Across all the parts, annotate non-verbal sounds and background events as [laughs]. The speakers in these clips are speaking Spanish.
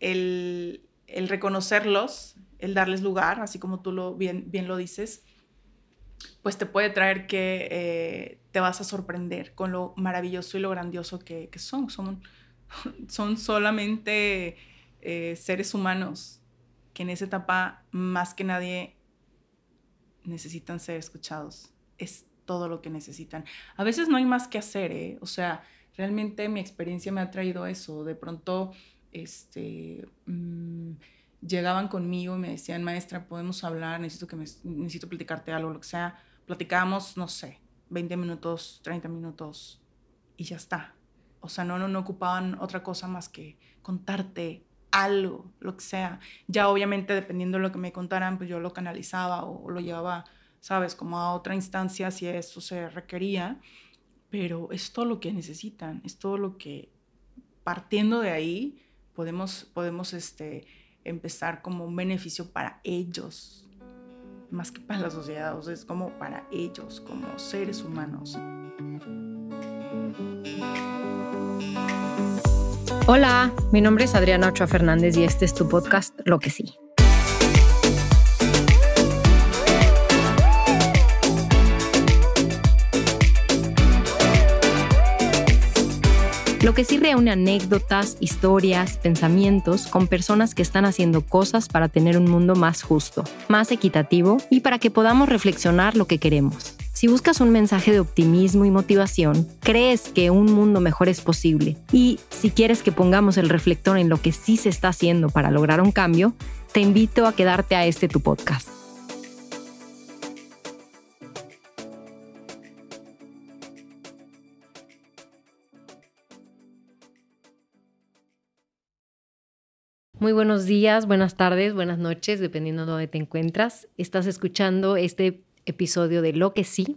el, el reconocerlos, el darles lugar, así como tú lo, bien, bien lo dices, pues te puede traer que eh, te vas a sorprender con lo maravilloso y lo grandioso que, que son. son. [laughs] Son solamente eh, seres humanos que en esa etapa más que nadie necesitan ser escuchados. Es todo lo que necesitan. A veces no hay más que hacer, ¿eh? O sea, realmente mi experiencia me ha traído eso. De pronto, este... Mm, llegaban conmigo y me decían, maestra, podemos hablar, necesito, que me, necesito platicarte algo, lo que sea. Platicábamos, no sé, 20 minutos, 30 minutos y ya está. O sea, no, no, no ocupaban otra cosa más que contarte algo, lo que sea. Ya obviamente dependiendo de lo que me contaran, pues yo lo canalizaba o, lo llevaba, sabes, como a otra instancia si eso se requería. Pero es todo lo que necesitan, es todo lo que partiendo de ahí podemos, podemos este, empezar como un beneficio para ellos, más que para la sociedad, o sea, es como para ellos, como seres humanos. Hola, mi nombre es Adriana Ochoa Fernández y este es tu podcast Lo que sí. Lo que sí reúne anécdotas, historias, pensamientos con personas que están haciendo cosas para tener un mundo más justo, más equitativo y para que podamos reflexionar lo que queremos. Si buscas un mensaje de optimismo y motivación, crees que un mundo mejor es posible y si quieres que pongamos el reflector en lo que sí se está haciendo para lograr un cambio, te invito a quedarte a este tu podcast. Muy buenos días, buenas tardes, buenas noches, dependiendo de dónde te encuentras. Estás escuchando este episodio de Lo que sí.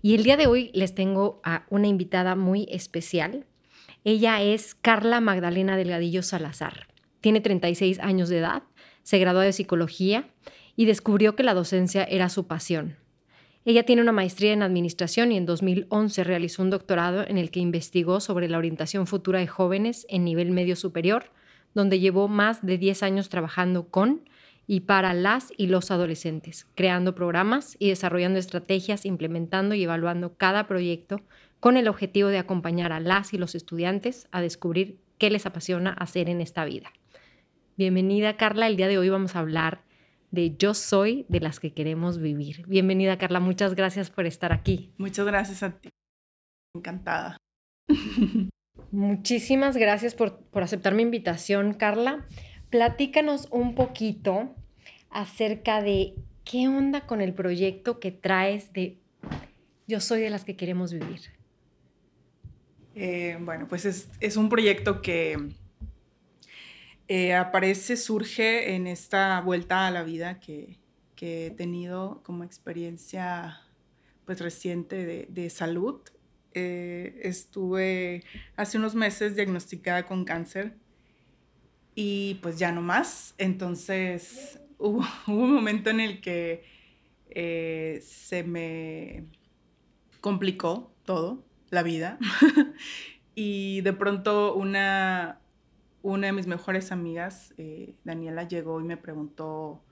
Y el día de hoy les tengo a una invitada muy especial. Ella es Carla Magdalena Delgadillo Salazar. Tiene 36 años de edad, se graduó de psicología y descubrió que la docencia era su pasión. Ella tiene una maestría en administración y en 2011 realizó un doctorado en el que investigó sobre la orientación futura de jóvenes en nivel medio superior donde llevó más de 10 años trabajando con y para las y los adolescentes, creando programas y desarrollando estrategias, implementando y evaluando cada proyecto con el objetivo de acompañar a las y los estudiantes a descubrir qué les apasiona hacer en esta vida. Bienvenida Carla, el día de hoy vamos a hablar de Yo soy de las que queremos vivir. Bienvenida Carla, muchas gracias por estar aquí. Muchas gracias a ti. Encantada. [laughs] Muchísimas gracias por, aceptar mi invitación, Carla. Platícanos un poquito acerca de qué onda con el proyecto que traes de Yo soy de las que queremos vivir. Eh, bueno, pues es, un proyecto que eh, aparece, surge en esta vuelta a la vida que, he tenido como experiencia pues reciente de, de salud eh, estuve hace unos meses diagnosticada con cáncer y pues ya no más. Entonces [laughs] hubo, un momento en el que eh, se me complicó todo, la vida. [laughs] y de pronto una, una de mis mejores amigas, eh, Daniela, llegó y me preguntó,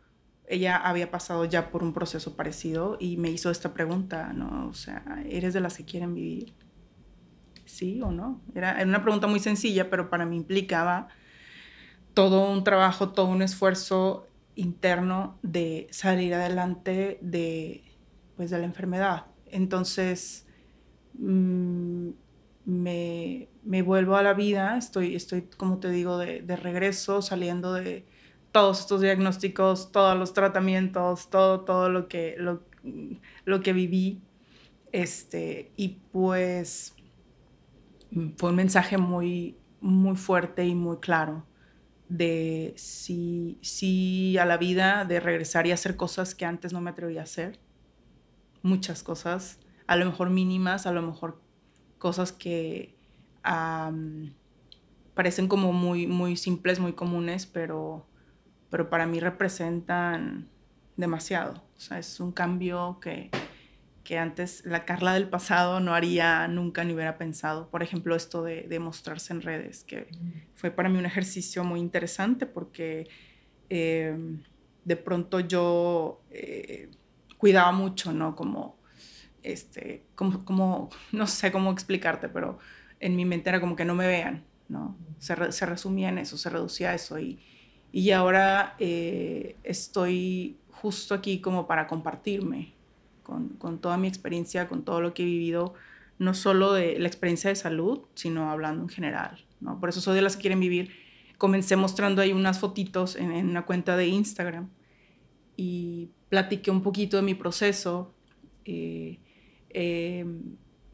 ella había pasado ya por un proceso parecido y me hizo esta pregunta, ¿no? O sea, ¿eres de las que quieren vivir? ¿Sí o no? Era, una pregunta muy sencilla, pero para mí implicaba todo un trabajo, todo un esfuerzo interno de salir adelante de, pues, de la enfermedad. Entonces, mm, me, me, vuelvo a la vida, estoy, estoy como te digo, de, de regreso, saliendo de todos estos diagnósticos, todos los tratamientos, todo, todo lo que, lo, lo que viví. Este, y pues fue un mensaje muy, muy fuerte y muy claro de sí, sí a la vida, de regresar y hacer cosas que antes no me atrevía a hacer. Muchas cosas, a lo mejor mínimas, a lo mejor cosas que parecen como muy, muy simples, muy comunes, pero pero para mí representan demasiado. O sea, es un cambio que, que antes la Carla del pasado no haría nunca ni hubiera pensado. Por ejemplo, esto de, mostrarse en redes, que fue para mí un ejercicio muy interesante porque eh, de pronto yo eh, cuidaba mucho, ¿no? Como, este, como, como, no sé cómo explicarte, pero en mi mente era como que no me vean, ¿no? Se, resumía en eso, se reducía a eso y, y ahora eh, estoy justo aquí como para compartirme, con, toda mi experiencia, con todo lo que he vivido, no solo de la experiencia de salud, sino hablando en general. ¿no? Por eso soy de las que quieren vivir. Comencé mostrando ahí unas fotitos en, una cuenta de Instagram y platiqué un poquito de mi proceso. Eh, eh,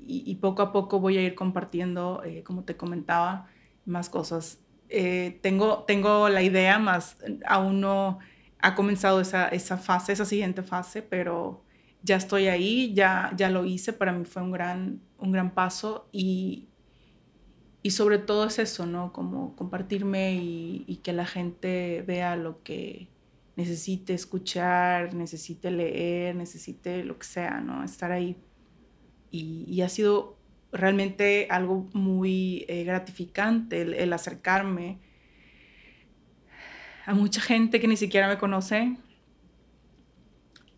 y, poco a poco voy a ir compartiendo, eh, como te comentaba, más cosas. Tengo, tengo la idea, más aún no ha comenzado esa, esa fase, esa siguiente fase, pero ya estoy ahí, ya, ya lo hice, para mí fue un gran, un gran paso y, y sobre todo es eso, ¿no? Como compartirme y, que la gente vea lo que necesite escuchar, necesite leer, necesite lo que sea, ¿no? Estar ahí. Y, ha sido realmente algo muy eh, gratificante el, acercarme a mucha gente que ni siquiera me conoce.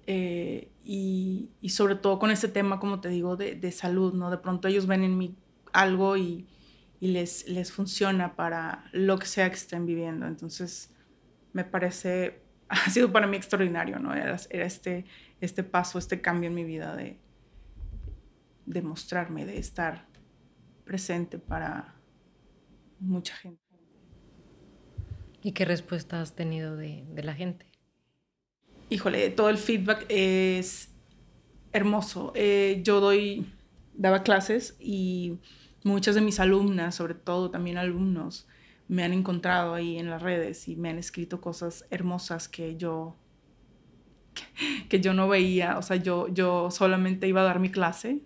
Eh, y, sobre todo con ese tema, como te digo, de, salud, ¿no? De pronto ellos ven en mí algo y, les, les funciona para lo que sea que estén viviendo. Entonces, me parece, [laughs] ha sido para mí extraordinario, ¿no? Era, este, este paso, este cambio en mi vida de, de mostrarme, de estar presente para mucha gente. ¿Y qué respuesta has tenido de, de la gente? híjole, todo el feedback es hermoso. Eh, yo doy, daba clases y muchas de mis alumnas, sobre todo también alumnos, me han encontrado ahí en las redes y me han escrito cosas hermosas que yo que, yo no veía, o sea, yo, yo solamente iba a dar mi clase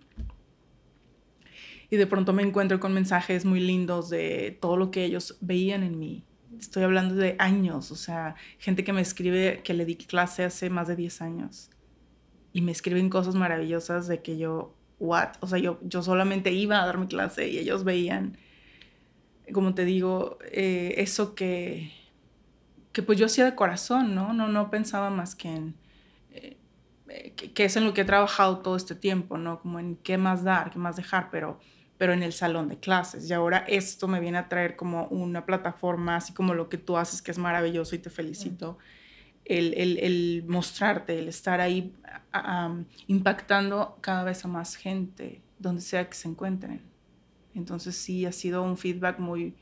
y de pronto me encuentro con mensajes muy lindos de todo lo que ellos veían en mí estoy hablando de años, o sea, gente que me escribe que le di clase hace más de 10 años y me escriben cosas maravillosas de que yo, what, o sea, yo, yo solamente iba a dar mi clase y ellos veían, como te digo, eh, eso que, que pues yo hacía de corazón, ¿no? No, no pensaba más que en, eh, que es en lo que he trabajado todo este tiempo, ¿no? Como en qué más dar, qué más dejar, pero pero en el salón de clases. Y ahora esto me viene a traer como una plataforma, así como lo que tú haces, que es maravilloso y te felicito. El, el, el mostrarte, el estar ahí impactando cada vez a más gente, donde sea que se encuentren. Entonces sí, ha sido un feedback muy,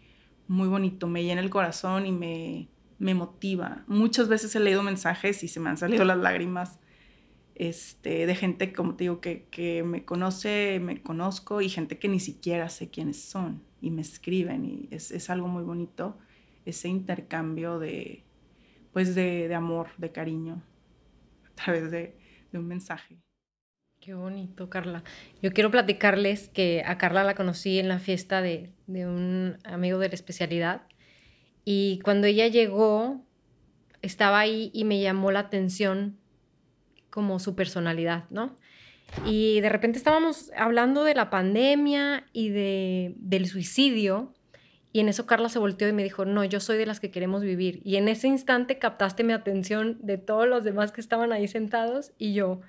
muy bonito, me llena el corazón y me, me motiva. Muchas veces he leído mensajes y se me han salido las lágrimas este, de gente, como te digo, que, que, me conoce, me conozco y gente que ni siquiera sé quiénes son y me escriben y es, es algo muy bonito ese intercambio de, pues de, de, amor, de cariño [laughs] a través de, de un mensaje. Qué bonito, Carla. Yo quiero platicarles que a Carla la conocí en la fiesta de, de un amigo de la especialidad y cuando ella llegó estaba ahí y me llamó la atención como su personalidad, ¿no? Y de repente estábamos hablando de la pandemia y de, del suicidio. Y en eso Carla se volteó y me dijo, no, yo soy de las que queremos vivir. Y en ese instante captaste mi atención de todos los demás que estaban ahí sentados y yo,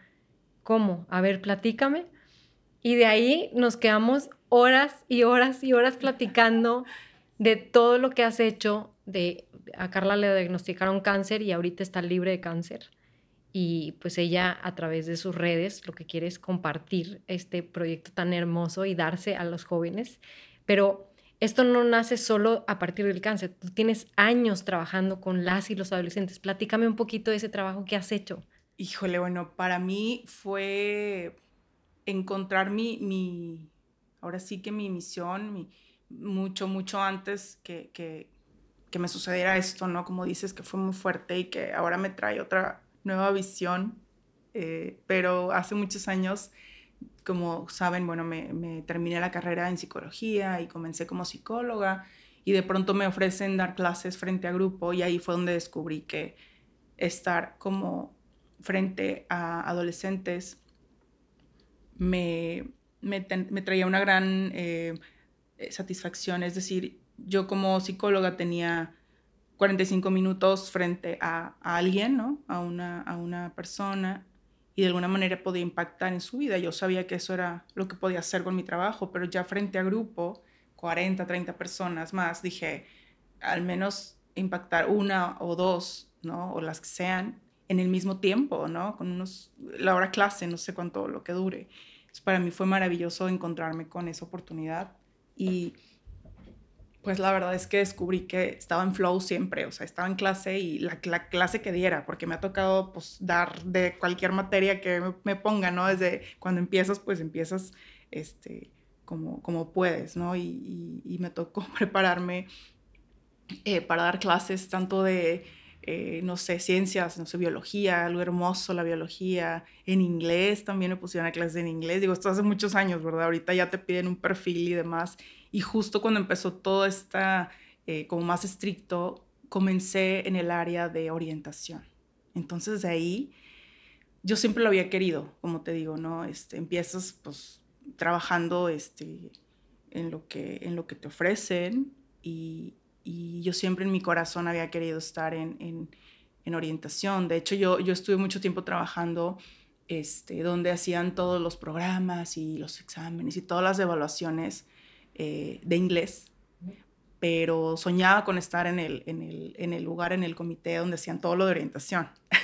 ¿cómo? A ver, platícame. Y de ahí nos quedamos horas y horas y horas platicando de todo lo que has hecho. De, a Carla le diagnosticaron cáncer y ahorita está libre de cáncer y pues ella a través de sus redes lo que quiere es compartir este proyecto tan hermoso y darse a los jóvenes, pero esto no nace solo a partir del cáncer, tú tienes años trabajando con las y los adolescentes, platícame un poquito de ese trabajo que has hecho. Híjole, bueno, para mí fue encontrar mi, mi ahora sí que mi misión, mi, mucho, mucho antes que, que, que me sucediera esto, ¿no? Como dices, que fue muy fuerte y que ahora me trae otra, nueva visión, eh, pero hace muchos años, como saben, bueno, me, terminé la carrera en psicología y comencé como psicóloga y de pronto me ofrecen dar clases frente a grupo y ahí fue donde descubrí que estar como frente a adolescentes me, me, traía una gran eh, satisfacción. Es decir, yo como psicóloga tenía 45 minutos frente a, alguien, ¿no? A una, a una persona y de alguna manera podía impactar en su vida. Yo sabía que eso era lo que podía hacer con mi trabajo, pero ya frente a grupo, 40, 30 personas más, dije, al menos impactar una o dos, ¿no? O las que sean en el mismo tiempo, ¿no? Con unos, la hora clase, no sé cuánto lo que dure. para mí fue maravilloso encontrarme con esa oportunidad y pues la verdad es que descubrí que estaba en flow siempre, o sea, estaba en clase y la, clase que diera, porque me ha tocado pues dar de cualquier materia que me, ponga, ¿no? Desde cuando empiezas, pues empiezas este, como, como puedes, ¿no? Y, y, me tocó [laughs] prepararme eh, para dar clases tanto de, eh, no sé, ciencias, no sé, biología, algo hermoso la biología, en inglés también me pusieron a clases en inglés, digo, esto hace muchos años, ¿verdad? Ahorita ya te piden un perfil y demás y justo cuando empezó todo esta, eh, como más estricto, comencé en el área de orientación. Entonces de ahí, yo siempre lo había querido, como te digo, ¿no? Este, empiezas pues trabajando este, en, lo que, en lo que te ofrecen y, y yo siempre en mi corazón había querido estar en, en, en orientación. De hecho, yo, yo estuve mucho tiempo trabajando este, donde hacían todos los programas y los exámenes y todas las evaluaciones eh, de inglés, pero soñaba con estar en el, en, el, en el lugar, en el comité donde hacían todo lo de orientación. [laughs]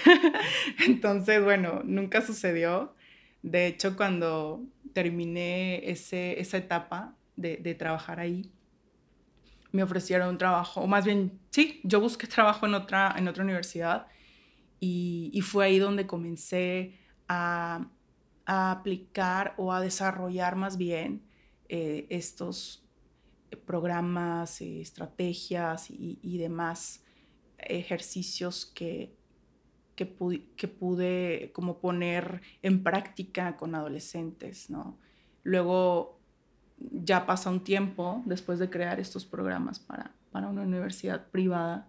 [laughs] Entonces, bueno, nunca sucedió. De hecho, cuando terminé ese, esa etapa de, de, trabajar ahí, me ofrecieron un trabajo, o más bien, sí, yo busqué trabajo en otra, en otra universidad y, y fue ahí donde comencé a, aplicar o a desarrollar más bien eh, estos programas, estrategias y, demás ejercicios que, que, pude, como poner en práctica con adolescentes, ¿no? Luego ya pasa un tiempo después de crear estos programas para, para una universidad privada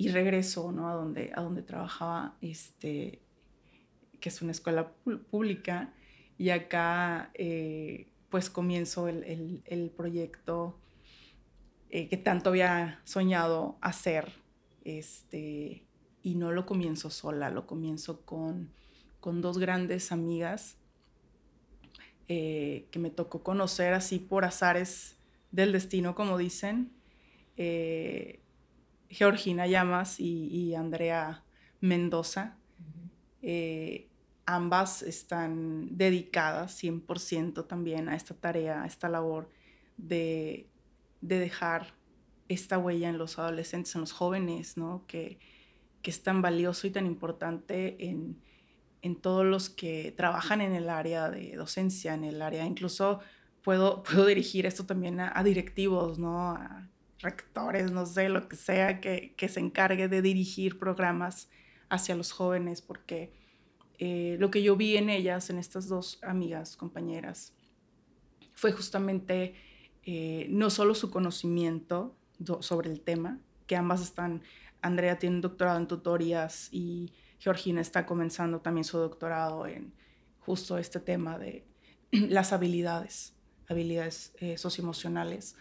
y regreso ¿no? a, donde, a donde trabajaba, este, que es una escuela pública, y acá eh, pues comienzo el, proyecto eh, que tanto había soñado hacer, este, y no lo comienzo sola, lo comienzo con, dos grandes amigas eh, que me tocó conocer así por azares del destino, como dicen, eh, Georgina Llamas y, Andrea Mendoza ambas están dedicadas 100% también a esta tarea, a esta labor de, dejar esta huella en los adolescentes, en los jóvenes, ¿no? que, es tan valioso y tan importante en, todos los que trabajan en el área de docencia, en el área, incluso puedo, [laughs] puedo dirigir esto también a, directivos, ¿no? a rectores, no sé, lo que sea, que, que se encargue de dirigir programas hacia los jóvenes, porque eh, lo que yo vi en ellas, en estas dos amigas, compañeras, fue justamente eh, no solo su conocimiento sobre el tema, que ambas están, Andrea tiene un doctorado en tutorías y Georgina está comenzando también su doctorado en justo este tema de [clears throat] las habilidades, habilidades eh, socioemocionales.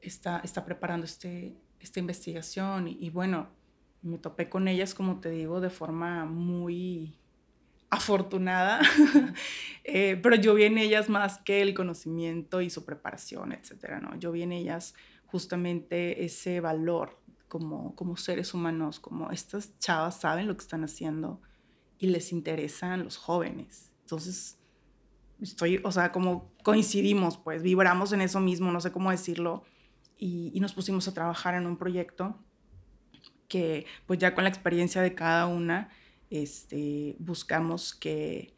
Está, está preparando este, esta investigación y, bueno, me topé con ellas, como te digo, de forma muy afortunada, [laughs] eh, pero yo vi en ellas más que el conocimiento y su preparación, etcétera, ¿no? Yo vi en ellas justamente ese valor como, como seres humanos, como estas chavas saben lo que están haciendo y les interesan los jóvenes. Entonces, estoy, o sea, como coincidimos, pues vibramos en eso mismo, no sé cómo decirlo, y, y nos pusimos a trabajar en un proyecto que, pues ya con la experiencia de cada una, este, buscamos que,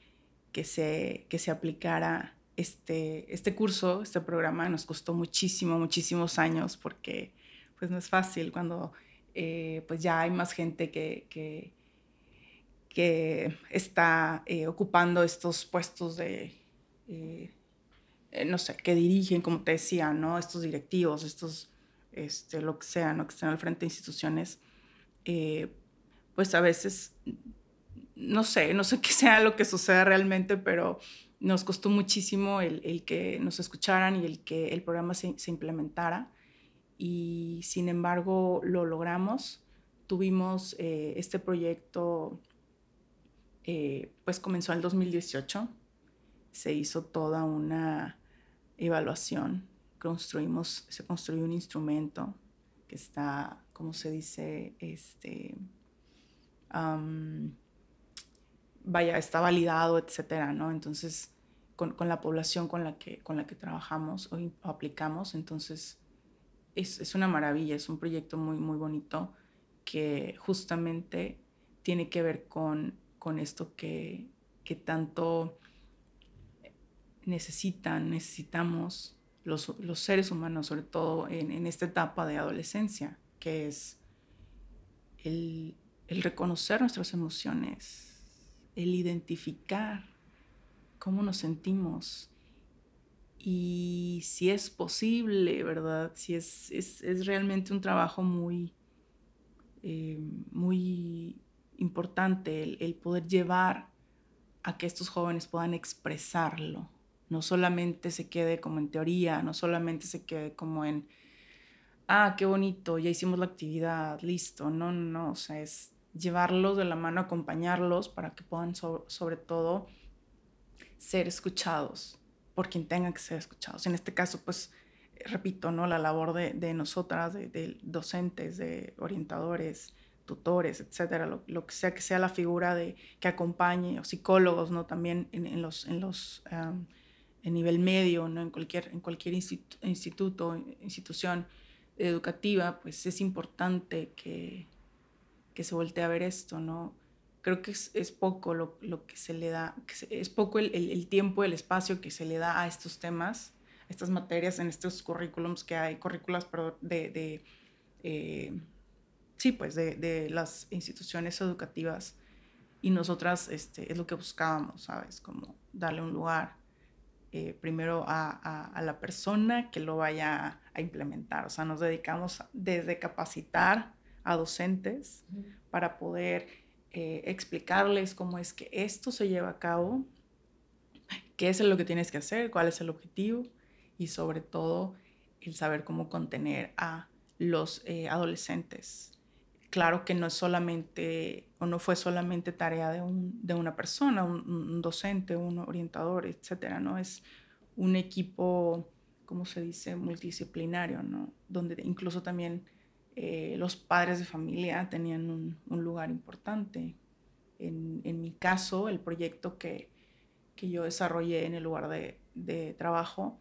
que, se, que se aplicara este, este curso, este programa. Nos costó muchísimo, muchísimos años porque pues no es fácil cuando eh, pues ya hay más gente que, que, está eh, ocupando estos puestos de, eh, no sé, que dirigen, como te decía, ¿no? Estos directivos, estos, este, lo que sea, ¿no? Que están al frente de instituciones, pues a veces no sé, no sé qué sea lo que suceda realmente, pero nos costó muchísimo el, que nos escucharan y el que el programa se, implementara. Y sin embargo lo logramos. Tuvimos eh, este proyecto, eh, pues comenzó en el 2018. Se hizo toda una evaluación. Construimos, se construyó un instrumento que está, ¿cómo se dice? Este, vaya, está validado, etcétera, ¿no? Entonces, con, la población con la que, con la que trabajamos o, aplicamos, entonces es, una maravilla, es un proyecto muy, muy bonito que justamente tiene que ver con, con esto que, que tanto necesitan, necesitamos los, los, seres humanos, sobre todo en, en, esta etapa de adolescencia, que es el, el reconocer nuestras emociones, el identificar cómo nos sentimos y si es posible, ¿verdad? Si es, es, realmente un trabajo muy, eh, muy importante el, el, poder llevar a que estos jóvenes puedan expresarlo. No solamente se quede como en teoría, no solamente se quede como en, ah, qué bonito, ya hicimos la actividad, listo. No, no, no, o sea, es llevarlos de la mano, acompañarlos para que puedan sobre todo ser escuchados por quien tenga que ser escuchados. En este caso, pues, repito, ¿no? La labor de, nosotras, de, docentes, de orientadores, tutores, etcétera, lo, que sea que sea la figura de que acompañe, o psicólogos, ¿no? También en, los, en los en nivel medio, ¿no? En cualquier, en cualquier instituto, institución educativa, pues es importante que, que se voltee a ver esto, ¿no? Creo que es, es poco lo, lo, que se le da, es poco el, el, tiempo, el espacio que se le da a estos temas, a estas materias en estos currículums que hay, currículas de, de eh, sí, pues de, de, las instituciones educativas. Y nosotras este, es lo que buscábamos, ¿sabes? Como darle un lugar eh, primero a, a, a, la persona que lo vaya a implementar. O sea, nos dedicamos desde capacitar a docentes para poder eh, explicarles cómo es que esto se lleva a cabo, qué es lo que tienes que hacer, cuál es el objetivo y sobre todo el saber cómo contener a los eh, adolescentes. Claro que no es solamente o no fue solamente tarea de, un, de una persona, un, docente, un orientador, etcétera, ¿no? Es un equipo, ¿cómo se dice?, multidisciplinario, ¿no? Donde incluso también eh, los padres de familia tenían un, lugar importante. En, mi caso, el proyecto que, yo desarrollé en el lugar de, trabajo,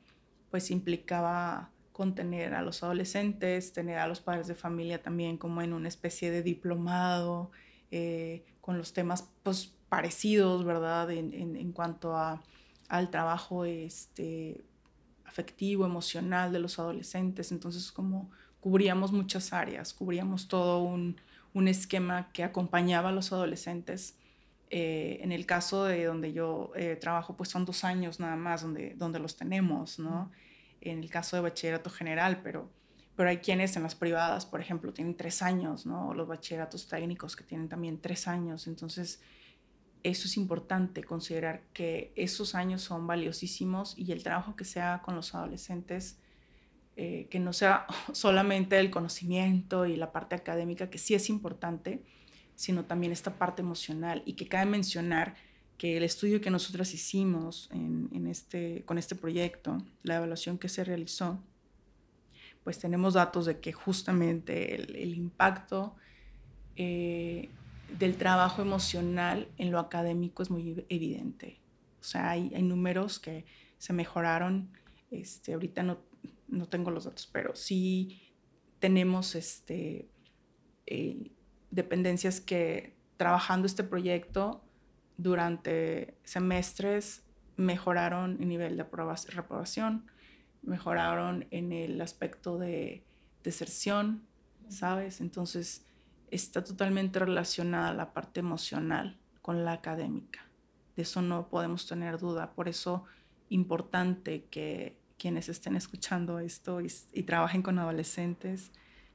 pues implicaba contener a los adolescentes, tener a los padres de familia también como en una especie de diplomado, eh, con los temas pues, parecidos, ¿verdad? En, cuanto a, al trabajo este, afectivo, emocional de los adolescentes. Entonces, como cubríamos muchas áreas, cubríamos todo un, esquema que acompañaba a los adolescentes. Eh, en el caso de donde yo eh, trabajo, pues son dos años nada más donde, donde los tenemos, ¿no? En el caso de bachillerato general, pero, pero hay quienes en las privadas, por ejemplo, tienen tres años, ¿no? los bachilleratos técnicos que tienen también tres años. Entonces, eso es importante, considerar que esos años son valiosísimos y el trabajo que se haga con los adolescentes eh, que no sea [laughs] solamente el conocimiento y la parte académica, que sí es importante, sino también esta parte emocional y que cabe mencionar que el estudio que nosotras hicimos en, este, con este proyecto, la evaluación que se realizó, pues tenemos datos de que justamente el, impacto eh, del trabajo emocional en lo académico es muy evidente. O sea, hay, hay números que se mejoraron. Este, ahorita no, no tengo los datos, pero sí tenemos este, eh, dependencias que trabajando este proyecto durante semestres mejoraron el nivel de reprobación, mejoraron en el aspecto de deserción, ¿sabes? Entonces está totalmente relacionada la parte emocional con la académica. De eso no podemos tener duda. Por eso importante que quienes estén escuchando esto y, trabajen con adolescentes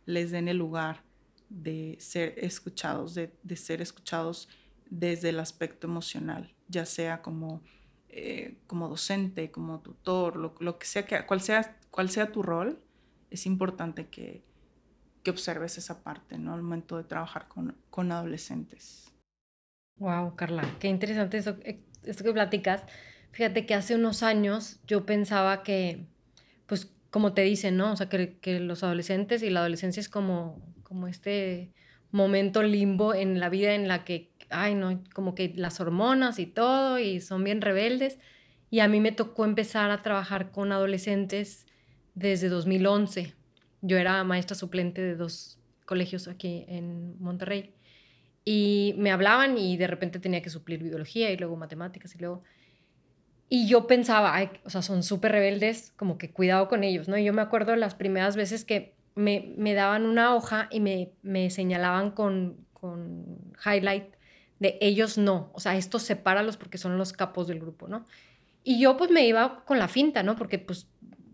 les den el lugar de ser escuchados, de, ser escuchados desde el aspecto emocional, ya sea como eh, como docente, como tutor, lo, que sea, que, cual, sea, cual sea tu rol, es importante que, que observes esa parte, ¿no? Al momento de trabajar con, con adolescentes. Wow, Carla, qué interesante esto, eh, esto que platicas. Fíjate que hace unos años yo pensaba que, pues, como te dicen, ¿no? O sea, que, que los adolescentes y la adolescencia es como, como este momento limbo en la vida en la que, ay, no, como que las hormonas y todo, y son bien rebeldes. Y a mí me tocó empezar a trabajar con adolescentes desde 2011. Yo era maestra suplente de dos colegios aquí en Monterrey. Y me hablaban y de repente tenía que suplir biología y luego matemáticas y luego... Y yo pensaba, ay, o sea, son súper rebeldes, como que cuidado con ellos, ¿no? Y yo me acuerdo las primeras veces que me, me daban una hoja y me, me señalaban con, con highlight de ellos no, o sea, estos sepáralos porque son los capos del grupo, ¿no? Y yo pues me iba con la finta, ¿no? Porque pues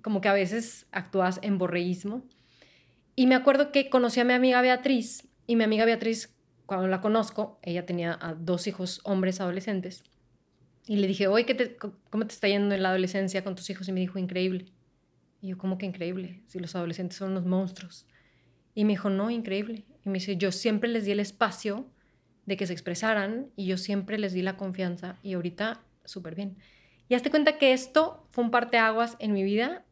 como que a veces actúas en borreísmo. Y me acuerdo que conocí a mi amiga Beatriz y mi amiga Beatriz cuando la conozco, ella tenía dos hijos hombres adolescentes. Y le dije, oye, ¿qué ¿cómo te está yendo en la adolescencia con tus hijos? Y me dijo, increíble. Y yo, ¿cómo que increíble? Si los adolescentes son unos monstruos. Y me dijo, no, increíble. Y me dice, yo siempre les di el espacio de que se expresaran y yo siempre les di la confianza y ahorita súper bien. Y hazte cuenta que esto fue un parteaguas en mi vida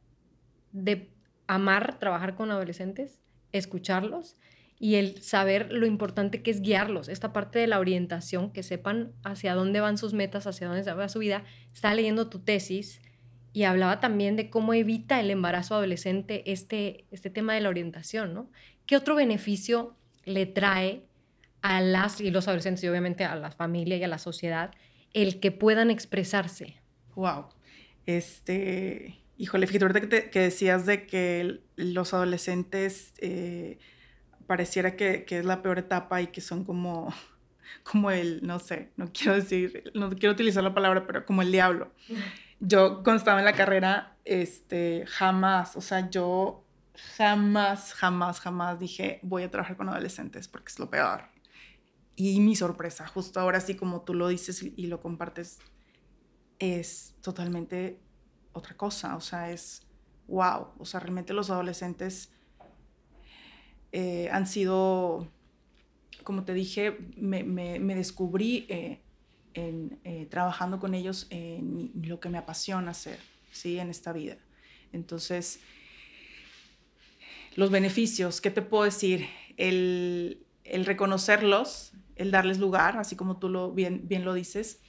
de amar trabajar con adolescentes, escucharlos y el saber lo importante que es guiarlos, esta parte de la orientación, que sepan hacia dónde van sus metas, hacia dónde va su vida. Estaba leyendo tu tesis y hablaba también de cómo evita el embarazo adolescente este, este tema de la orientación, ¿no? ¿Qué otro beneficio le trae a las y los adolescentes y obviamente a la familia y a la sociedad el que puedan expresarse? Wow. Este, híjole, fíjate que, decías de que los adolescentes... Eh, pareciera que, que, es la peor etapa y que son como, [laughs] como el, no sé, no quiero decir, no quiero utilizar la palabra, pero como el diablo. [laughs] Yo cuando estaba en la carrera, este, jamás, o sea, yo jamás, jamás, jamás dije, voy a trabajar con adolescentes porque es lo peor. Y mi sorpresa, justo ahora sí como tú lo dices y lo compartes, es totalmente otra cosa, o sea, es wow, o sea, realmente los adolescentes eh, han sido, como te dije, me, descubrí eh, en, eh, trabajando con ellos en lo que me apasiona hacer, ¿sí? En esta vida. Entonces, los beneficios, ¿qué te puedo decir? El, reconocerlos, el darles lugar, así como tú lo, bien, bien lo dices,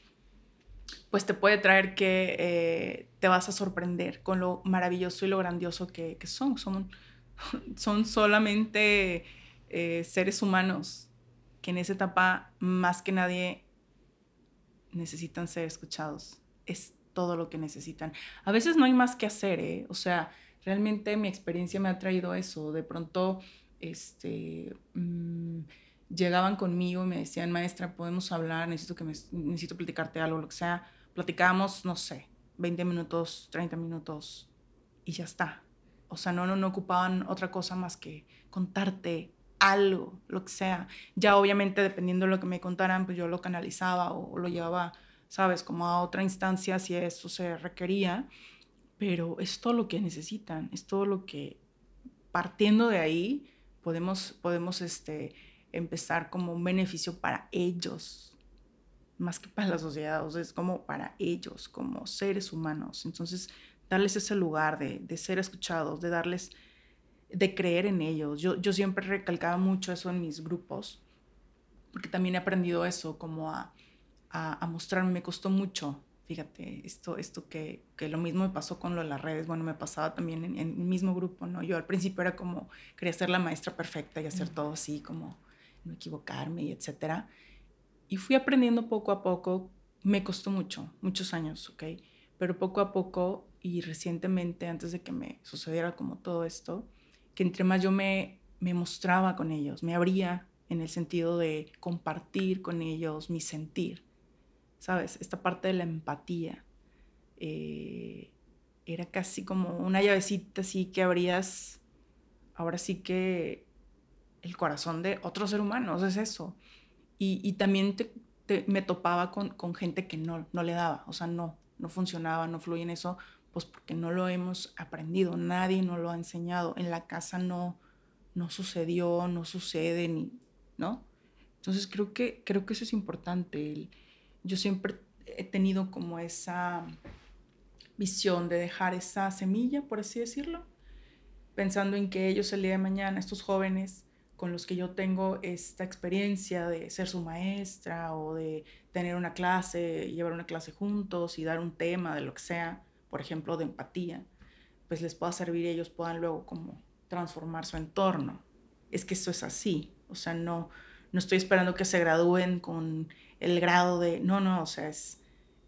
pues te puede traer que te vas a sorprender con lo maravilloso y lo grandioso que, que son. Son [laughs] son solamente eh, seres humanos que en esa etapa más que nadie necesitan ser escuchados. Es todo lo que necesitan. A veces no hay más que hacer, ¿eh? O sea, realmente mi experiencia me ha traído eso. De pronto, este, mm, llegaban conmigo y me decían, maestra, podemos hablar, necesito, que me, necesito platicarte algo, lo que sea. Platicábamos, no sé, 20 minutos, 30 minutos y ya está. O sea, no, no, no ocupaban otra cosa más que contarte algo, lo que sea. Ya obviamente dependiendo de lo que me contaran, pues yo lo canalizaba o, lo llevaba, sabes, como a otra instancia si eso se requería. Pero es todo lo que necesitan, es todo lo que partiendo de ahí podemos, podemos este, empezar como un beneficio para ellos, más que para la sociedad, o sea, es como para ellos, como seres humanos. Entonces, darles ese lugar de, de, ser escuchados, de darles, de creer en ellos. Yo, yo siempre recalcaba mucho eso en mis grupos, porque también he aprendido eso, como a, a, mostrarme, me costó mucho, fíjate, esto, esto que, que, lo mismo me pasó con lo de las redes, bueno, me pasaba también en, en, el mismo grupo, ¿no? Yo al principio era como, quería ser la maestra perfecta y hacer todo así, como no equivocarme y etcétera. Y fui aprendiendo poco a poco, me costó mucho, muchos años, ¿ok? Pero poco a poco y recientemente, antes de que me sucediera como todo esto, que entre más yo me, mostraba con ellos, me abría en el sentido de compartir con ellos mi sentir, ¿sabes? Esta parte de la empatía. Eh, era casi como una llavecita así que abrías, ahora sí que el corazón de otro ser humano, es eso. Y, también me topaba con, con, gente que no, no le daba, o sea, no, no funcionaba, no fluye en eso, pues porque no lo hemos aprendido, nadie nos lo ha enseñado, en la casa no, no sucedió, no sucede, ni, ¿no? Entonces creo que, creo que eso es importante. yo siempre he tenido como esa visión de dejar esa semilla, por así decirlo, pensando en que ellos el día de mañana, estos jóvenes con los que yo tengo esta experiencia de ser su maestra o de tener una clase, llevar una clase juntos y dar un tema de lo que sea, por ejemplo, de empatía, pues les pueda servir y ellos puedan luego como transformar su entorno. Es que eso es así, o sea, no, no estoy esperando que se gradúen con el grado de, no, no, o sea, es,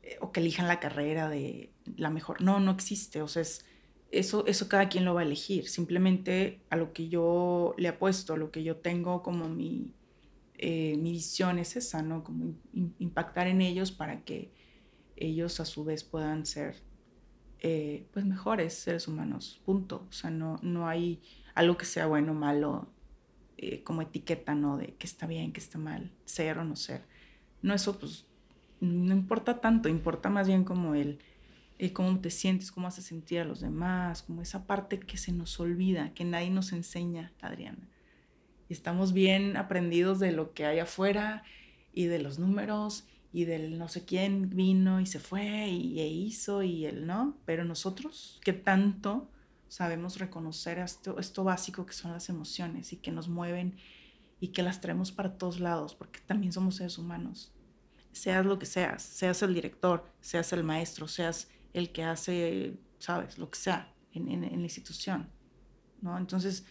eh, o que elijan la carrera de la mejor, no, no existe, o sea, es, eso, eso cada quien lo va a elegir, simplemente a lo que yo le apuesto, a lo que yo tengo como mi, eh, mi visión es esa, ¿no? Como impactar en ellos para que ellos a su vez puedan ser eh, pues mejores seres humanos, punto. O sea, no, no hay algo que sea bueno o malo eh, como etiqueta, ¿no? De que está bien, que está mal, ser o no ser. No, eso pues no importa tanto, importa más bien como el, cómo te sientes, cómo haces sentir a los demás, como esa parte que se nos olvida, que nadie nos enseña, Adriana. Y estamos bien aprendidos de lo que hay afuera y de los números y del no sé quién vino y se fue y, e hizo y él no, pero nosotros que tanto sabemos reconocer esto, esto básico que son las emociones y que nos mueven y que las traemos para todos lados, porque también somos seres humanos. Seas lo que seas, seas el director, seas el maestro, seas el que hace, sabes, lo que sea en, en, en la institución, ¿no? Entonces,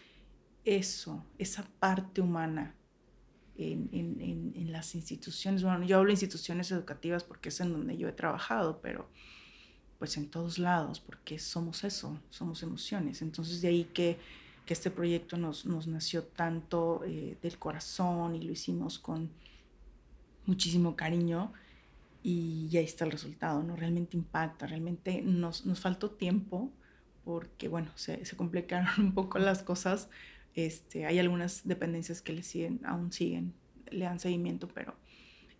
eso, esa parte humana en, las instituciones, bueno, yo hablo de instituciones educativas porque es en donde yo he trabajado, pero pues en todos lados, porque somos eso, somos emociones. Entonces de ahí que, que este proyecto nos, nos nació tanto eh, del corazón y lo hicimos con muchísimo cariño y, ahí está el resultado, ¿no? Realmente impacta, realmente nos, nos faltó tiempo porque, bueno, se, se complicaron [laughs] un poco las cosas, este, hay algunas dependencias que le siguen, aún siguen, le dan seguimiento, pero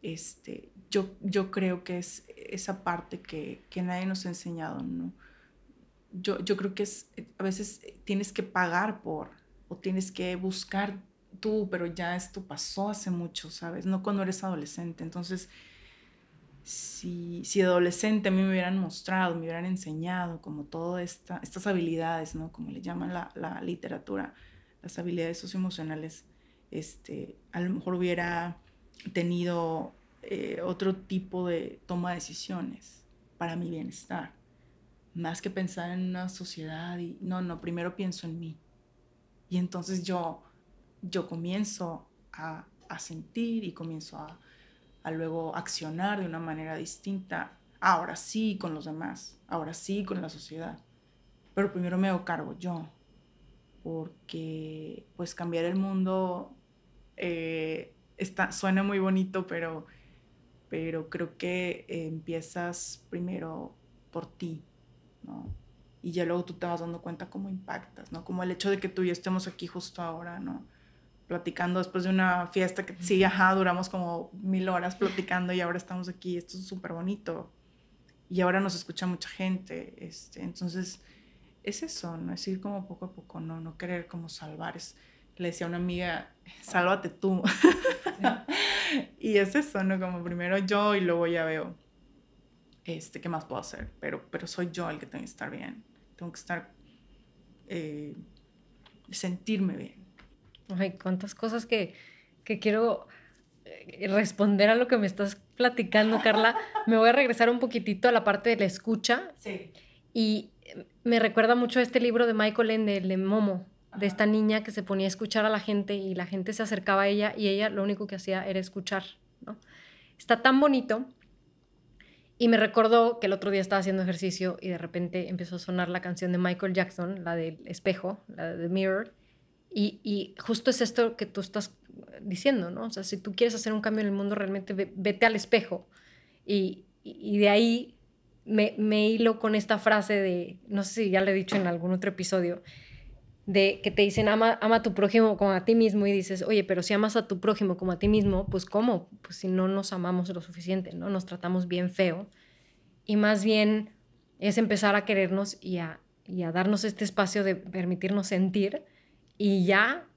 este, yo, yo creo que es esa parte que, que nadie nos ha enseñado, ¿no? Yo, yo creo que es, a veces tienes que pagar por, o tienes que buscar tú, pero ya esto pasó hace mucho, ¿sabes? No cuando eres adolescente. Entonces, si, si adolescente a mí me hubieran mostrado, me hubieran enseñado como todas esta, estas habilidades, ¿no? Como le llaman la, la literatura, las habilidades socioemocionales, este, a lo mejor hubiera tenido eh, otro tipo de toma de decisiones para mi bienestar, más que pensar en una sociedad y no, no, primero pienso en mí. Y entonces yo, yo comienzo a, a sentir y comienzo a, a luego accionar de una manera distinta, ahora sí con los demás, ahora sí con la sociedad. Pero primero me hago cargo yo, porque pues cambiar el mundo eh, está, suena muy bonito, pero, pero creo que empiezas primero por ti, ¿no? Y ya luego tú te vas dando cuenta cómo impactas, ¿no? Como el hecho de que tú y yo estemos aquí justo ahora, ¿no? Platicando después de una fiesta que sí, ajá, duramos como mil horas platicando y ahora estamos aquí, esto es súper bonito. Y ahora nos escucha mucha gente, este, entonces es eso, ¿no? Es ir como poco a poco, no, no querer como salvar, es, le decía a una amiga, sálvate tú. [laughs] y es eso, ¿no? Como primero yo y luego ya veo, este, ¿qué más puedo hacer? Pero, pero soy yo el que tengo que estar bien. Tengo que estar, eh, sentirme bien. Ay, cuántas cosas que, que quiero eh, responder a lo que me estás platicando, Carla. Me voy a regresar un poquitito a la parte de la escucha. Sí. Y me recuerda mucho a este libro de Michael Ende, el de Momo, de esta niña que se ponía a escuchar a la gente y la gente se acercaba a ella y ella lo único que hacía era escuchar, ¿no? Está tan bonito y me recordó que el otro día estaba haciendo ejercicio y de repente empezó a sonar la canción de Michael Jackson, la del espejo, la de Mirror, y, y justo es esto que tú estás diciendo, ¿no? O sea, si tú quieres hacer un cambio en el mundo, realmente vete al espejo y, y de ahí me, me hilo con esta frase de, no sé si ya le he dicho en algún otro episodio, de que te dicen ama, ama a tu prójimo como a ti mismo y dices, oye, pero si amas a tu prójimo como a ti mismo, pues ¿cómo? Pues si no nos amamos lo suficiente, ¿no? Nos tratamos bien feo. y más bien es empezar a querernos y a, y a darnos este espacio de permitirnos sentir y ya,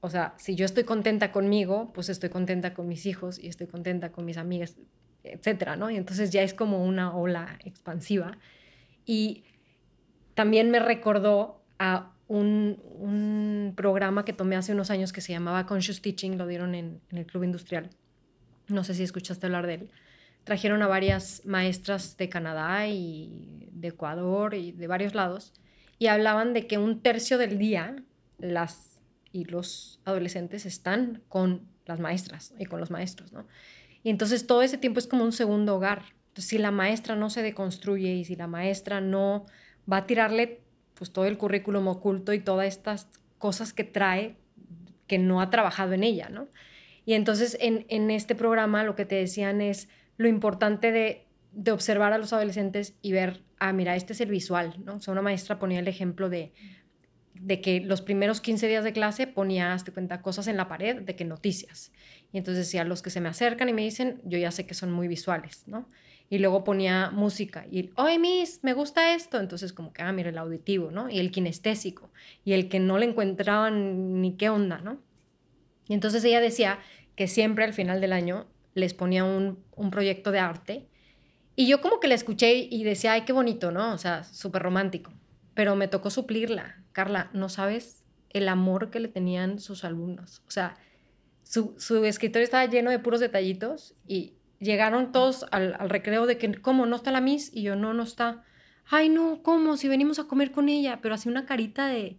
o sea, si yo estoy contenta conmigo, pues estoy contenta con mis hijos y estoy contenta con mis amigas, etcétera, ¿no? Y entonces ya es como una ola expansiva. Y también me recordó a un, programa que tomé hace unos años que se llamaba Conscious Teaching, lo dieron en, en, el Club Industrial. No sé si escuchaste hablar de él. Trajeron a varias maestras de Canadá y de Ecuador y de varios lados y hablaban de que un tercio del día las y los adolescentes están con las maestras y con los maestros, ¿no? Y entonces todo ese tiempo es como un segundo hogar. Si la maestra no se deconstruye y si la maestra no va a tirarle pues todo el currículum oculto y todas estas cosas que trae que no ha trabajado en ella, ¿no? Y entonces en, este programa lo que te decían es lo importante de, de, observar a los adolescentes y ver, ah, mira, este es el visual, ¿no? O sea, una maestra ponía el ejemplo de, de que los primeros 15 días de clase ponía, te cuenta, cosas en la pared de que noticias. Y entonces decía, los que se me acercan y me dicen, yo ya sé que son muy visuales, ¿no? y luego ponía música y, oye, Miss, me gusta esto. Entonces, como que, ah, mira, el auditivo, ¿no? Y el kinestésico, y el que no le encontraban ni qué onda, ¿no? Y entonces ella decía que siempre al final del año les ponía un, un proyecto de arte. Y yo como que la escuché y decía, ay, qué bonito, ¿no? O sea, súper romántico. Pero me tocó suplirla. Carla, no sabes el amor que le tenían sus alumnos. O sea, su, su escritorio estaba lleno de puros detallitos y, llegaron todos al, recreo de que, ¿cómo? ¿No está la Miss? Y yo, no, no está. Ay, no, ¿cómo? Si venimos a comer con ella, pero así una carita de...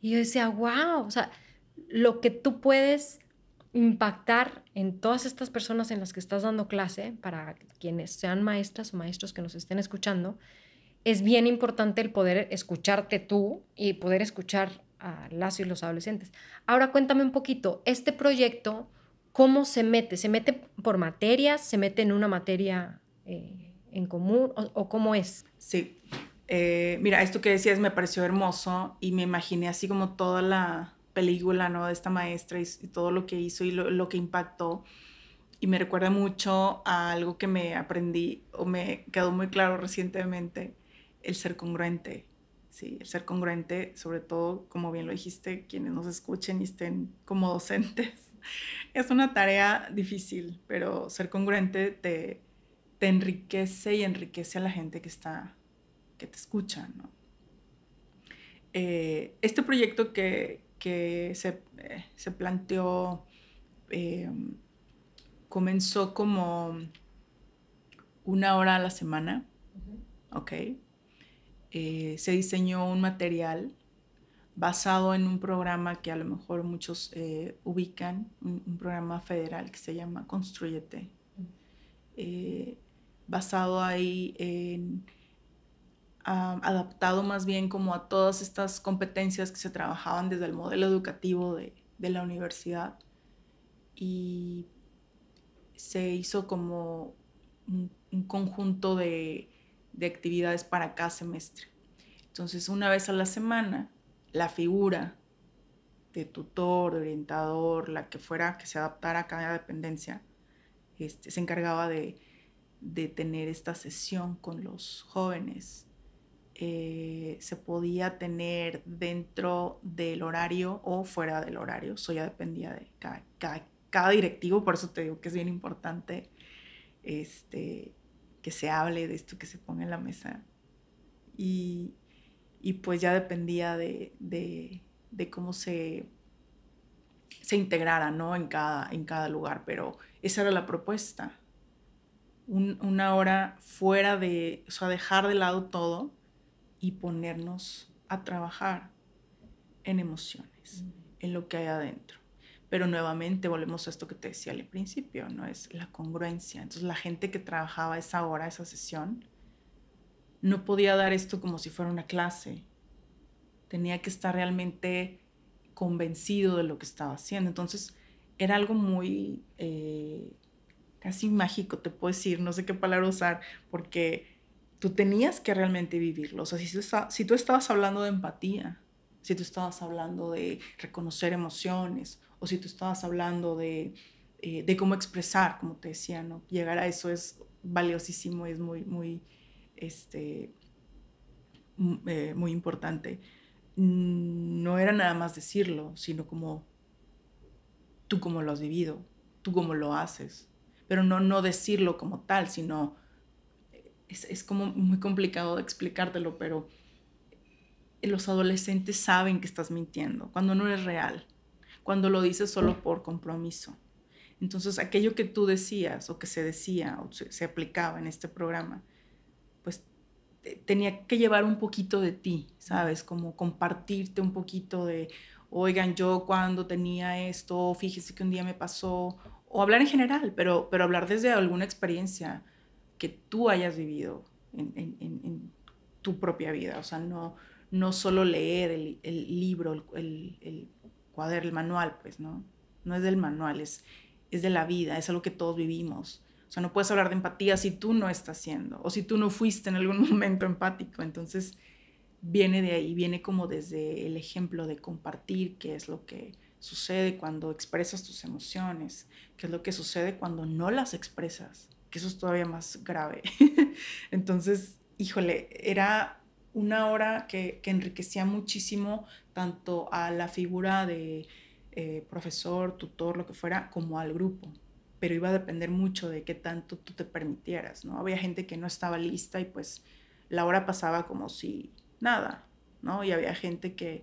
Y yo decía, wow, o sea, lo que tú puedes impactar en todas estas personas en las que estás dando clase, para quienes sean maestras o maestros que nos estén escuchando, es bien importante el poder escucharte tú y poder escuchar a las y los adolescentes. Ahora cuéntame un poquito, este proyecto ¿Cómo se mete? ¿Se mete por materias? ¿Se mete en una materia eh, en común? ¿O, cómo es? Sí. Eh, mira, esto que decías me pareció hermoso y me imaginé así como toda la película, ¿no? De esta maestra y, todo lo que hizo y lo, que impactó. Y me recuerda mucho a algo que me aprendí o me quedó muy claro recientemente, el ser congruente. Sí, el ser congruente, sobre todo, como bien lo dijiste, quienes nos escuchen y estén como docentes [laughs] es una tarea difícil, pero ser congruente te, te enriquece y enriquece a la gente que está, que te escucha, ¿no? Eh, este proyecto que, que se, eh, se, planteó eh, comenzó como una hora a la semana, ¿ok? Se diseñó un material basado en un programa que a lo mejor muchos eh, ubican, un, programa federal que se llama Construyete, eh, basado ahí en, adaptado más bien como a todas estas competencias que se trabajaban desde el modelo educativo de, la universidad. Y se hizo como un conjunto de, de actividades para cada semestre. Entonces, una vez a la semana, la figura de tutor, de orientador, la que fuera que se adaptara a cada dependencia, este, se encargaba de, tener esta sesión con los jóvenes. Eh, se podía tener dentro del horario o fuera del horario, eso ya dependía de cada, directivo, por eso te digo que es bien importante este, que se hable de esto, que se ponga en la mesa. Y, y pues ya dependía de, cómo se, se integrara ¿no? en, cada, en cada lugar, pero esa era la propuesta. una hora fuera de, o sea, dejar de lado todo y ponernos a trabajar en emociones, en lo que hay adentro. Pero nuevamente volvemos a esto que te decía al principio, ¿no? Es la congruencia. Entonces la gente que trabajaba esa hora, esa sesión, no podía dar esto como si fuera una clase. Tenía que estar realmente convencido de lo que estaba haciendo. Entonces, era algo muy eh, casi mágico, te puedo decir, no sé qué palabra usar, porque tú tenías que realmente vivirlo. O sea, si tú, si tú estabas hablando de empatía, si tú estabas hablando de reconocer emociones, o si tú estabas hablando de, eh, de cómo expresar, como te decía, ¿no? Llegar a eso es valiosísimo es muy, muy, este, eh, muy importante, no era nada más decirlo, sino como tú cómo lo has vivido, tú cómo lo haces, pero no, no decirlo como tal, sino es, es como muy complicado de explicártelo, pero los adolescentes saben que estás mintiendo, cuando no eres real, cuando lo dices solo por compromiso. Entonces, aquello que tú decías o que se decía o se, aplicaba en este programa, pues tenía que llevar un poquito de ti, ¿sabes? Como compartirte un poquito de, oigan, yo cuando tenía esto, fíjese que un día me pasó, o hablar en general, pero, pero hablar desde alguna experiencia que tú hayas vivido en, tu propia vida, o sea, no, no solo leer el, libro, el, el, cuaderno, el manual, pues, ¿no? No es del manual, es, es de la vida, es algo que todos vivimos. O sea, no puedes hablar de empatía si tú no estás siendo, o si tú no fuiste en algún [laughs] momento empático. Entonces, viene de ahí, viene como desde el ejemplo de compartir qué es lo que sucede cuando expresas tus emociones, qué es lo que sucede cuando no las expresas, que eso es todavía más grave. [laughs] Entonces, híjole, era una hora que, que enriquecía muchísimo tanto a la figura de eh, profesor, tutor, lo que fuera, como al grupo. Pero iba a depender mucho de qué tanto tú te permitieras, ¿no? Había gente que no estaba lista y pues la hora pasaba como si nada, ¿no? Y había gente que,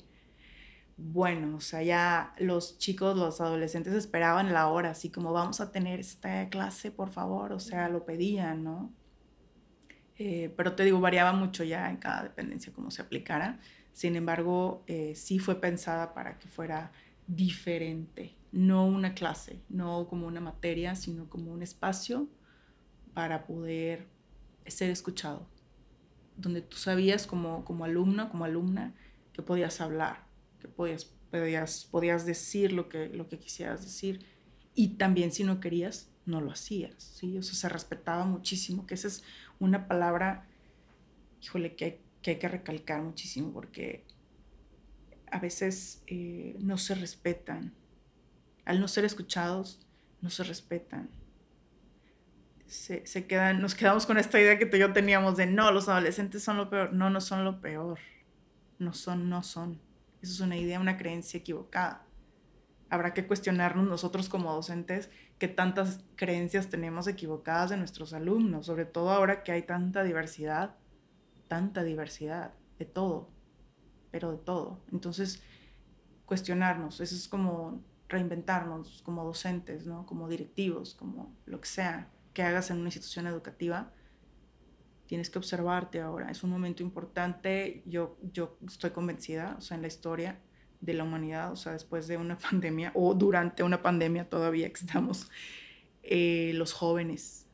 bueno, o sea, ya los chicos, los adolescentes esperaban la hora, así como vamos a tener esta clase, por favor, o sea, lo pedían, ¿no? Eh, pero te digo, variaba mucho ya en cada dependencia cómo se aplicara. Sin embargo, eh, sí fue pensada para que fuera diferente, no una clase, no como una materia, sino como un espacio para poder ser escuchado, donde tú sabías como, como alumno, como alumna, que podías hablar, que podías, podías, podías decir lo que, lo que quisieras decir y también si no querías, no lo hacías, ¿sí? O sea, se respetaba muchísimo, que esa es una palabra, híjole, que que, hay que recalcar muchísimo porque a veces eh, no se respetan. Al no ser escuchados, no se respetan. Se, quedan, nos quedamos con esta idea que tú y yo teníamos de no, los adolescentes son lo peor. No, no son lo peor. No son, no son. Eso es una idea, una creencia equivocada. Habrá que cuestionarnos nosotros como docentes qué tantas creencias tenemos equivocadas de nuestros alumnos, sobre todo ahora que hay tanta diversidad, tanta diversidad de todo pero de todo. Entonces, cuestionarnos, eso es como reinventarnos como docentes, ¿no? como directivos, como lo que sea que hagas en una institución educativa, tienes que observarte ahora. Es un momento importante, yo, yo estoy convencida, o sea, en la historia de la humanidad, o sea, después de una [laughs] pandemia o durante una pandemia todavía que estamos, eh, los jóvenes,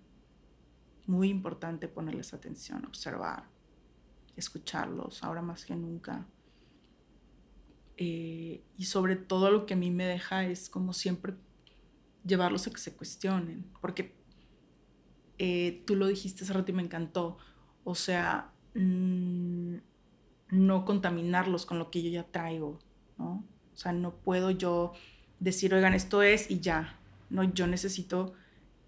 muy importante ponerles atención, observar, escucharlos, ahora más que nunca. Eh, y sobre todo lo que a mí me deja es como siempre llevarlos a que se cuestionen, porque eh, tú lo dijiste hace rato y me encantó, o sea, mm, no contaminarlos con lo que yo ya traigo, ¿no? O sea, no puedo yo decir, oigan, esto es y ya, ¿no? Yo necesito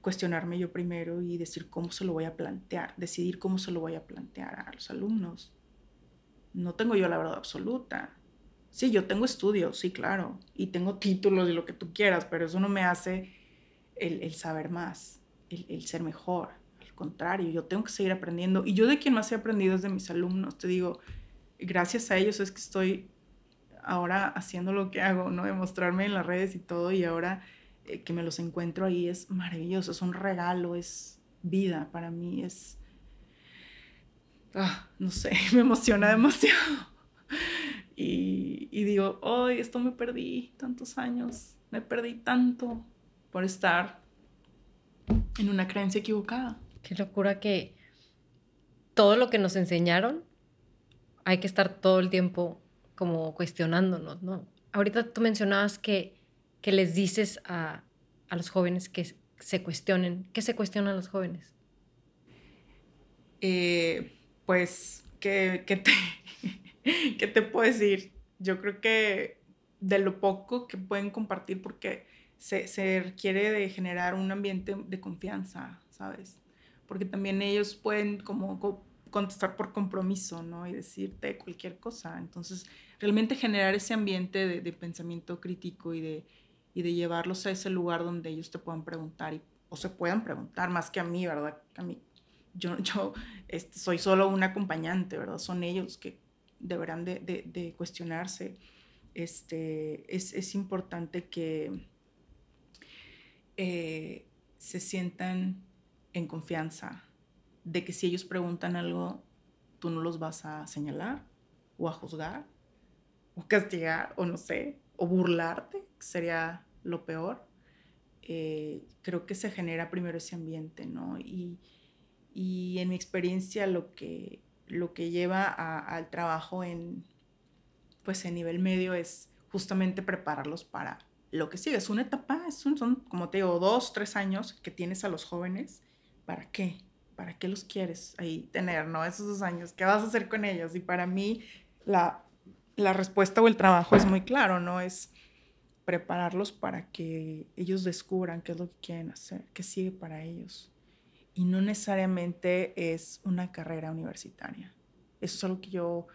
cuestionarme yo primero y decir cómo se lo voy a plantear, decidir cómo se lo voy a plantear a los alumnos. No tengo yo la verdad absoluta, Sí, yo tengo estudios, sí, claro, y tengo títulos y lo que tú quieras, pero eso no me hace el, saber más, el, ser mejor. Al contrario, yo tengo que seguir aprendiendo. Y yo de quien más he aprendido es de mis alumnos. Te digo, gracias a ellos es que estoy ahora haciendo lo que hago, ¿no? De mostrarme en las redes y todo, y ahora eh, que me los encuentro ahí es maravilloso, es un regalo, es vida para mí, es... Ah, no sé, [laughs] me emociona demasiado. [laughs] Y, digo, hoy esto me perdí tantos años, me perdí tanto por estar en una creencia equivocada. Qué locura que todo lo que nos enseñaron hay que estar todo el tiempo como cuestionándonos, ¿no? Ahorita tú mencionabas que, que les dices a, a los jóvenes que se cuestionen. ¿Qué se cuestionan los jóvenes? Eh, pues que, que, te, [laughs] ¿Qué te puedo decir? Yo creo que de lo poco que pueden compartir porque se, se requiere de generar un ambiente de confianza, ¿sabes? Porque también ellos pueden como contestar por compromiso, ¿no? Y decirte cualquier cosa. Entonces, realmente generar ese ambiente de, pensamiento crítico y de, llevarlos a ese lugar donde ellos te puedan preguntar o se puedan preguntar más que a mí, ¿verdad? A mí, yo, [laughs] este, soy solo un acompañante, ¿verdad? Son ellos que deberán de, cuestionarse. Este, es, es importante que eh, se sientan en confianza de que si ellos preguntan algo, tú no los vas a señalar o a juzgar o castigar o no sé, o burlarte, que sería lo peor. Eh, creo que se genera primero ese ambiente, ¿no? Y, y en mi experiencia lo que, lo que lleva al trabajo en, pues en nivel medio es justamente prepararlos para lo que sigue. Es una etapa, son, son, como te digo, dos, tres años que tienes a los jóvenes. ¿Para qué? ¿Para qué los quieres ahí tener, no? Esos dos años, ¿qué vas a hacer con ellos? Y para mí la, la respuesta o el trabajo es muy claro, ¿no? Es prepararlos para que ellos descubran qué es lo que quieren hacer, qué sigue para ellos y no necesariamente es una carrera universitaria. Eso es algo que yo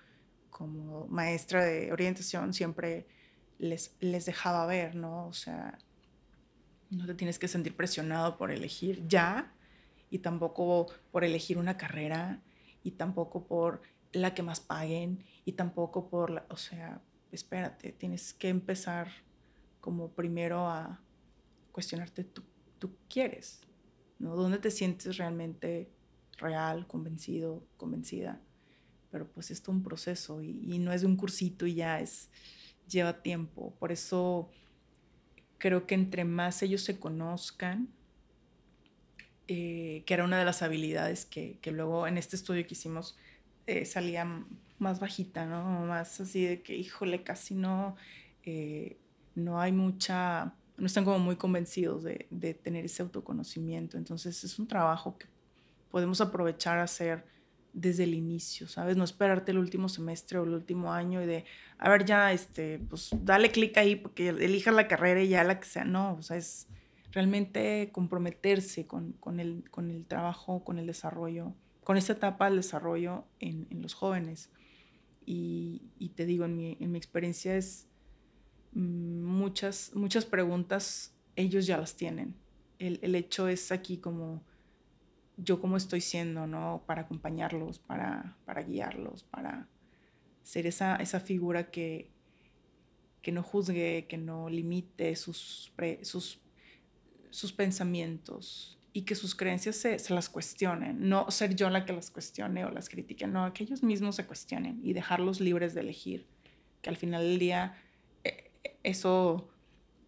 como maestra de orientación siempre les, les dejaba ver, ¿no? O sea, no te tienes que sentir presionado por elegir ya y tampoco por elegir una carrera y tampoco por la que más paguen y tampoco por la, o sea, espérate, tienes que empezar como primero a cuestionarte, ¿tú, tú quieres? ¿no? ¿Dónde te sientes realmente real, convencido, convencida? Pero pues es un proceso y, no es un cursito y ya es, lleva tiempo. Por eso creo que entre más ellos se conozcan, eh, que era una de las habilidades que, luego en este estudio que hicimos eh, salía más bajita, ¿no? Más así de que, híjole, casi no, eh, no hay mucha no están como muy convencidos de, tener ese autoconocimiento. Entonces es un trabajo que podemos aprovechar a hacer desde el inicio, ¿sabes? No esperarte el último semestre o el último año y de, a ver, ya, este, pues dale clic ahí porque elijas la carrera y ya la que sea. No, o sea, es realmente comprometerse con, con, el, con el trabajo, con el desarrollo, con esta etapa del desarrollo en, los jóvenes. Y, te digo, en mi, en mi experiencia es Mm, muchas, muchas preguntas ellos ya las tienen. El, hecho es aquí como yo cómo estoy siendo, ¿no? Para acompañarlos, para, para guiarlos, para ser esa, esa figura que, que no juzgue, que no limite sus, sus, sus pensamientos y que sus creencias se, se, las cuestionen. No ser yo la que las cuestione o las critique, no, que ellos mismos se cuestionen y dejarlos libres de elegir. Que al final del día eso,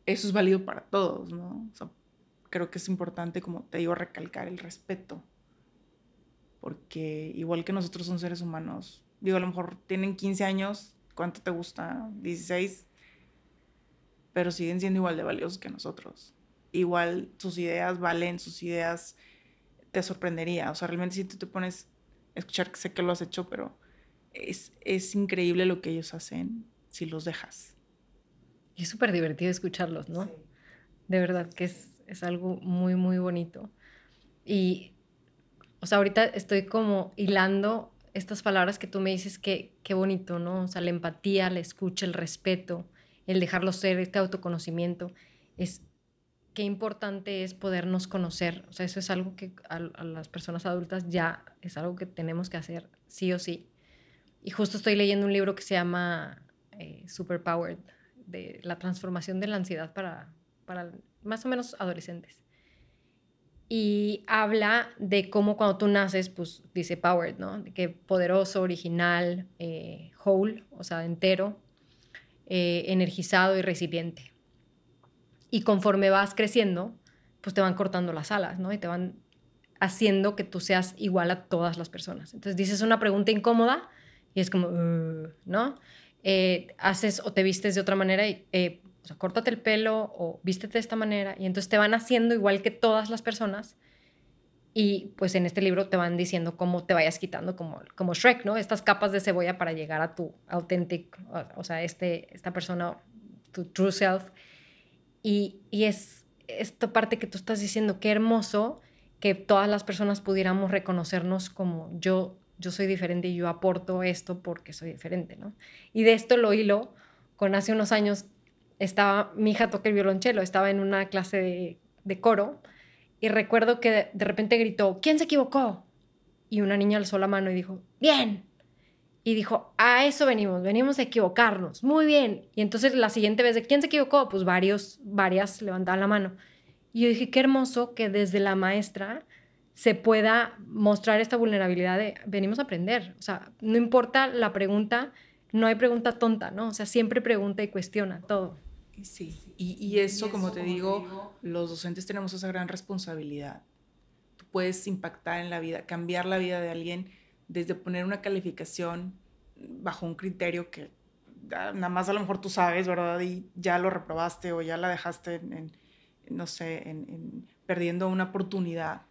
eso es válido para todos, ¿no? creo que es importante, como te digo, recalcar el respeto, porque igual que nosotros son seres humanos, digo, a lo mejor tienen 15 años, ¿cuánto te gusta? 16, pero siguen siendo igual de valiosos que nosotros. Igual sus ideas valen, sus ideas te sorprendería, o sea, realmente si tú te pones a escuchar, sé que lo has hecho, pero es, es increíble lo que ellos hacen si los dejas. Y es súper divertido escucharlos, ¿no? De verdad que es, es algo muy, muy bonito. Y, o sea, ahorita estoy como hilando estas palabras que tú me dices, que qué bonito, ¿no? O sea, la empatía, la escucha, el respeto, el dejarlo ser, este autoconocimiento, es qué importante es podernos conocer. O sea, eso es algo que a, las personas adultas ya es algo que tenemos que hacer sí o sí. Y justo estoy leyendo un libro que se llama eh, Superpowered, de la transformación de la ansiedad para, para más o menos adolescentes. Y habla de cómo cuando tú naces, pues dice powered, ¿no? De que poderoso, original, eh, whole, o sea, entero, eh, energizado y resiliente. Y conforme vas creciendo, pues te van cortando las alas, ¿no? Y te van haciendo que tú seas igual a todas las personas. Entonces dices una pregunta incómoda y es como, ¿no? Eh, haces o te vistes de otra manera y, eh, o sea, córtate el pelo o vístete de esta manera y entonces te van haciendo igual que todas las personas y pues en este libro te van diciendo cómo te vayas quitando como, como Shrek, ¿no? Estas capas de cebolla para llegar a tu authentic, o, sea, este, esta persona, tu true self. Y, y es esta parte que tú estás diciendo, qué hermoso que todas las personas pudiéramos reconocernos como yo yo soy diferente y yo aporto esto porque soy diferente, ¿no? Y de esto lo hilo con hace unos años, estaba, mi hija toca el violonchelo, estaba en una clase de, coro y recuerdo que de, de repente gritó, ¿quién se equivocó? Y una niña alzó la mano y dijo, bien, y dijo, a eso venimos, venimos a equivocarnos, muy bien. Y entonces la siguiente vez, ¿de quién se equivocó? Pues varios, varias levantaban la mano. Y yo dije, qué hermoso que desde la maestra se pueda mostrar esta vulnerabilidad de venimos a aprender. O sea, no importa la pregunta, no hay pregunta tonta, ¿no? O sea, siempre pregunta y cuestiona todo. Sí, y, eso, como, te, digo, los docentes tenemos esa gran responsabilidad. Tú puedes impactar en la vida, cambiar la vida de alguien desde poner una calificación bajo un criterio que nada más a lo mejor tú sabes, ¿verdad? Y ya lo reprobaste o ya la dejaste en, no sé, en, perdiendo una oportunidad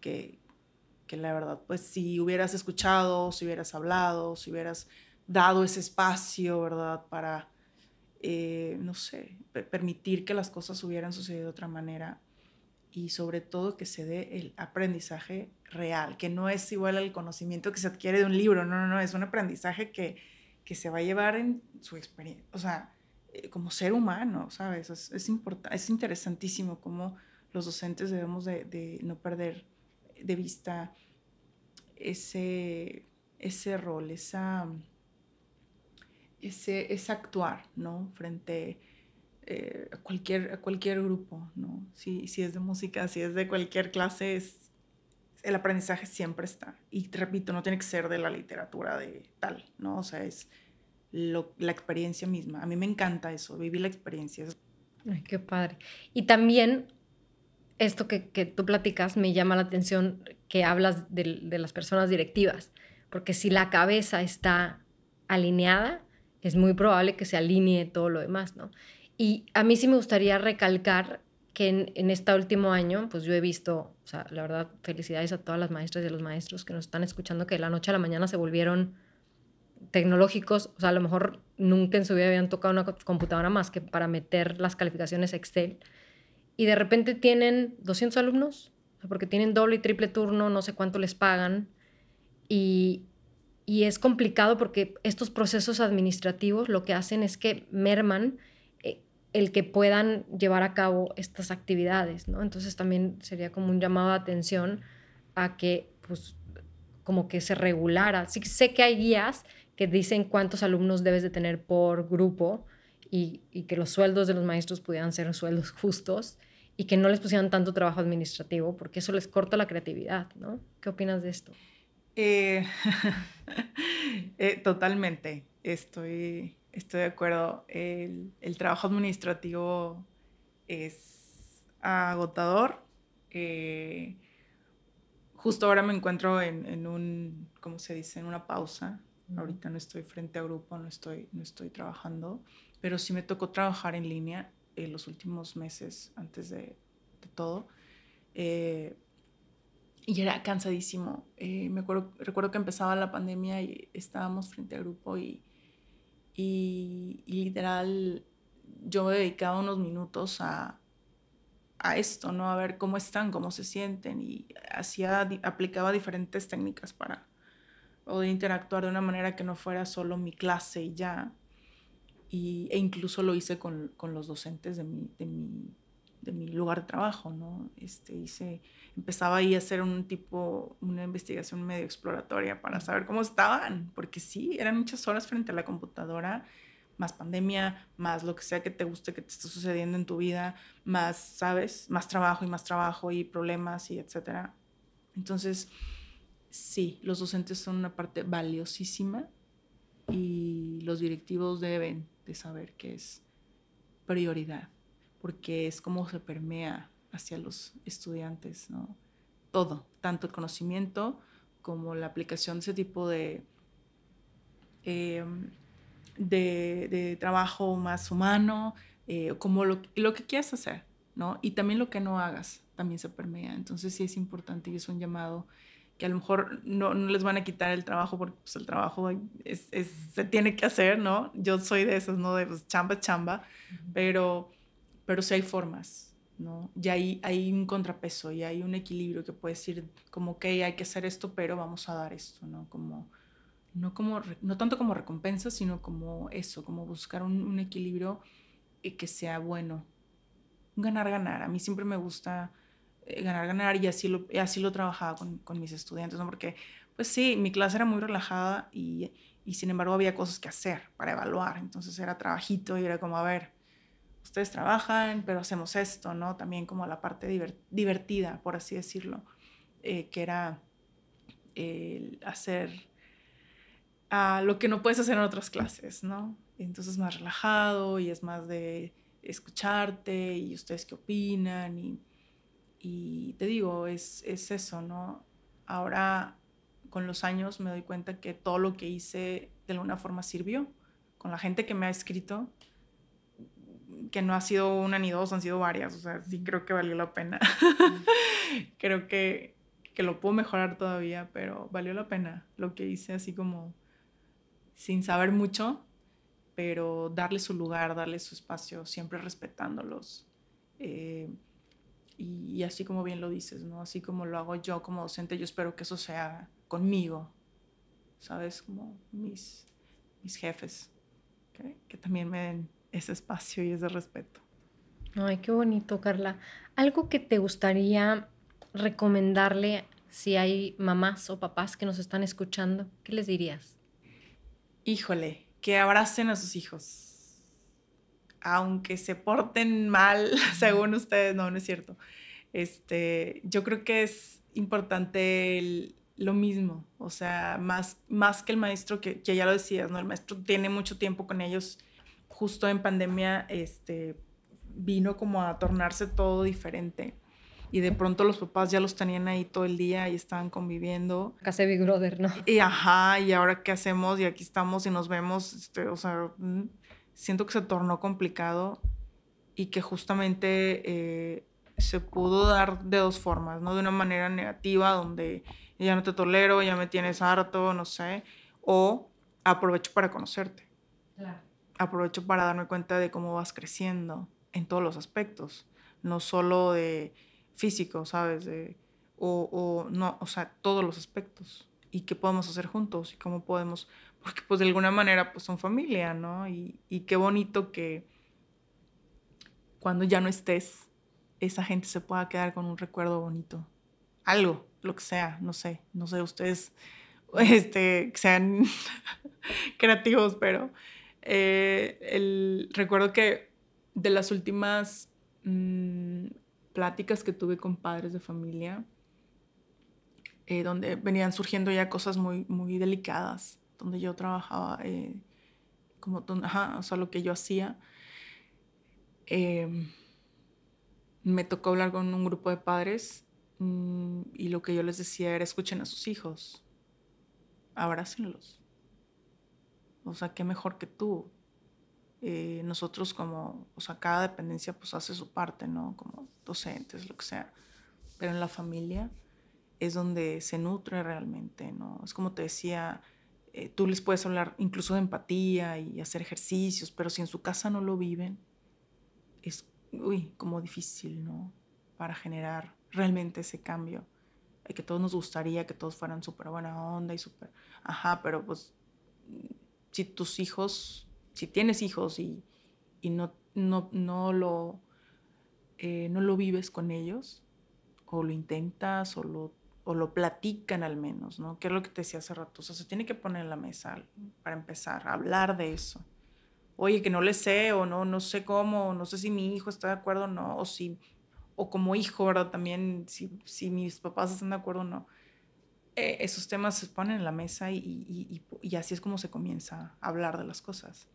que, que la verdad, pues si hubieras escuchado, si hubieras hablado, si hubieras dado ese espacio, ¿verdad? Para, eh, no sé, permitir que las cosas hubieran sucedido de otra manera, y sobre todo que se dé el aprendizaje real, que no es igual al conocimiento que se adquiere de un libro, no, no, no, es un aprendizaje que, que se va a llevar en su experiencia, o sea, eh, como ser humano, ¿sabes? Es, es, es interesantísimo cómo los docentes debemos de, no perder de vista ese, ese rol, esa, ese, ese actuar, ¿no? Frente eh, cualquier, cualquier grupo, ¿no? Si, si es de música, si es de cualquier clase, es, el aprendizaje siempre está. Y te repito, no tiene que ser de la literatura de tal, ¿no? O sea, es lo, la experiencia misma. A mí me encanta eso, vivir la experiencia. Ay, qué padre. Y también esto que, que, tú platicas me llama la atención que hablas de, de, las personas directivas, porque si la cabeza está alineada, es muy probable que se alinee todo lo demás, ¿no? Y a mí sí me gustaría recalcar que en, en este último año, pues yo he visto, o sea, la verdad, felicidades a todas las maestras y a los maestros que nos están escuchando, que de la noche a la mañana se volvieron tecnológicos, o sea, a lo mejor nunca en su vida habían tocado una computadora más que para meter las calificaciones Excel. Y de repente tienen 200 alumnos, porque tienen doble y triple turno, no sé cuánto les pagan. Y, y es complicado porque estos procesos administrativos lo que hacen es que merman el que puedan llevar a cabo estas actividades, ¿no? Entonces también sería como un llamado de atención a que, pues, como que se regulara. Sí, sé que hay guías que dicen cuántos alumnos debes de tener por grupo y, que los sueldos de los maestros pudieran ser sueldos justos y que no les pusieran tanto trabajo administrativo, porque eso les corta la creatividad, ¿no? ¿Qué opinas de esto? Eh, [laughs] eh, totalmente. Estoy estoy de acuerdo. El, el trabajo administrativo es agotador. Eh, justo ahora me encuentro en, en, un, ¿cómo se dice? En una pausa. Ahorita no estoy frente a grupo, no estoy, no estoy trabajando, pero sí me tocó trabajar en línea en los últimos meses antes de, de todo. Eh, y era cansadísimo. Eh, me acuerdo, recuerdo que empezaba la pandemia y estábamos frente a grupo y y, literal yo me dedicaba unos minutos a, a esto, ¿no? A ver cómo están, cómo se sienten y hacía, aplicaba diferentes técnicas para poder interactuar de una manera que no fuera solo mi clase y ya. Y, e incluso lo hice con, con los docentes de mi, de mi, de mi lugar de trabajo, ¿no? Este, hice, empezaba ahí a hacer un tipo, una investigación medio exploratoria para saber cómo estaban, porque sí, eran muchas horas frente a la computadora, más pandemia, más lo que sea que te guste que te esté sucediendo en tu vida, más, ¿sabes? Más trabajo y más trabajo y problemas y etcétera. Entonces, sí, los docentes son una parte valiosísima y los directivos deben de saber que es prioridad porque es como se permea hacia los estudiantes, ¿no? Todo, tanto el conocimiento como la aplicación de ese tipo de, eh, de, de, trabajo más humano, eh, como lo, lo, que quieras hacer, ¿no? Y también lo que no hagas también se permea. Entonces sí es importante y es un llamado que a lo mejor no, no les van a quitar el trabajo porque pues, el trabajo es, es, se tiene que hacer, ¿no? Yo soy de esos, ¿no? De pues, chamba, chamba, pero pero sí hay formas ¿no? Ya hay, hay un contrapeso, y hay un equilibrio que puede decir como, ok, hay que hacer esto, pero vamos a dar esto, ¿no? Como, no, como, no tanto como recompensa, sino como eso, como buscar un, equilibrio y que sea bueno. Ganar, ganar. A mí siempre me gusta eh, ganar, ganar y así lo, así lo trabajaba con, con, mis estudiantes, ¿no? Porque, pues sí, mi clase era muy relajada y, y sin embargo había cosas que hacer para evaluar. Entonces era trabajito y era como, a ver, ustedes trabajan, pero hacemos esto, ¿no? También como la parte divertida, por así decirlo, eh, que era hacer a lo que no puedes hacer en otras clases, ¿no? Entonces más relajado y es más de escucharte y ustedes qué opinan y, y te digo, es, es eso, ¿no? Ahora con los años me doy cuenta que todo lo que hice de alguna forma sirvió. Con la gente que me ha escrito, que no ha sido una ni dos, han sido varias. O sea, sí creo que valió la pena. [laughs] creo que, que lo puedo mejorar todavía, pero valió la pena lo que hice así como sin saber mucho, pero darle su lugar, darle su espacio, siempre respetándolos. Eh, y, así como bien lo dices, ¿no? Así como lo hago yo como docente, yo espero que eso sea conmigo, ¿sabes? Como mis, mis jefes, que también me den ese espacio y ese respeto. Ay, qué bonito, Carla. ¿Algo que te gustaría recomendarle si hay mamás o papás que nos están escuchando? ¿Qué les dirías? híjole, que abracen a sus hijos. Aunque se porten mal, [laughs] según ustedes, no, no es cierto. Este, yo creo que es importante lo mismo, o sea, más, más que el maestro, que, ya lo decías, ¿no? El maestro tiene mucho tiempo con ellos. Justo en pandemia, este, vino como a tornarse todo diferente y de pronto los papás ya los tenían ahí todo el día y estaban conviviendo. Casi Big Brother, ¿no? Y ajá, y ahora qué hacemos y aquí estamos y nos vemos, este, o sea, mm, siento que se tornó complicado y que justamente eh, se pudo dar de dos formas, ¿no? De una manera negativa donde ya no te tolero, ya me tienes harto, no sé, o aprovecho para conocerte. Claro. Aprovecho para darme cuenta de cómo vas creciendo en todos los aspectos, no solo de físico, ¿sabes? o, o, no, o sea, todos los aspectos. Y qué podemos hacer juntos y cómo podemos, porque pues de alguna manera pues son familia, ¿no? Y, y qué bonito que cuando ya no estés, esa gente se pueda quedar con un recuerdo bonito. Algo, lo que sea, no sé, no sé, ustedes [laughs] este, sean [laughs] creativos, pero eh, el, recuerdo que de las últimas mm, pláticas que tuve con padres de familia, eh, donde venían surgiendo ya cosas muy, muy delicadas, donde yo trabajaba, eh, como, ajá, o sea, lo que yo hacía. Em, me tocó hablar con un grupo de padres mm, y lo que yo les decía era escuchen a sus hijos, abrácenlos. O sea, qué mejor que tú. Eh, nosotros como, o sea, cada dependencia pues hace su parte, ¿no? Como docentes, lo que sea. Pero en la familia es donde se nutre realmente, ¿no? Es como te decía, eh, tú les puedes hablar incluso de empatía y hacer ejercicios, pero si en su casa no lo viven, es, uy, como difícil, ¿no? Para generar realmente ese cambio. Y que todos nos gustaría que todos fueran súper buena onda y súper, ajá, pero pues si tus hijos si tienes hijos y, no, no, lo, eh, no lo vives con ellos, o lo intentas, o lo, o lo platican al menos, ¿no? Que es lo que te decía hace rato. O sea, se tiene que poner en la mesa para empezar, a hablar de eso. Oye, que no le sé, o no, no sé cómo, no sé si mi hijo está de acuerdo o no, o si, o como hijo, ¿verdad? También, si, si mis papás están de acuerdo o no. Eh, esos temas se ponen en la mesa y, y, y así es como se comienza a hablar de las cosas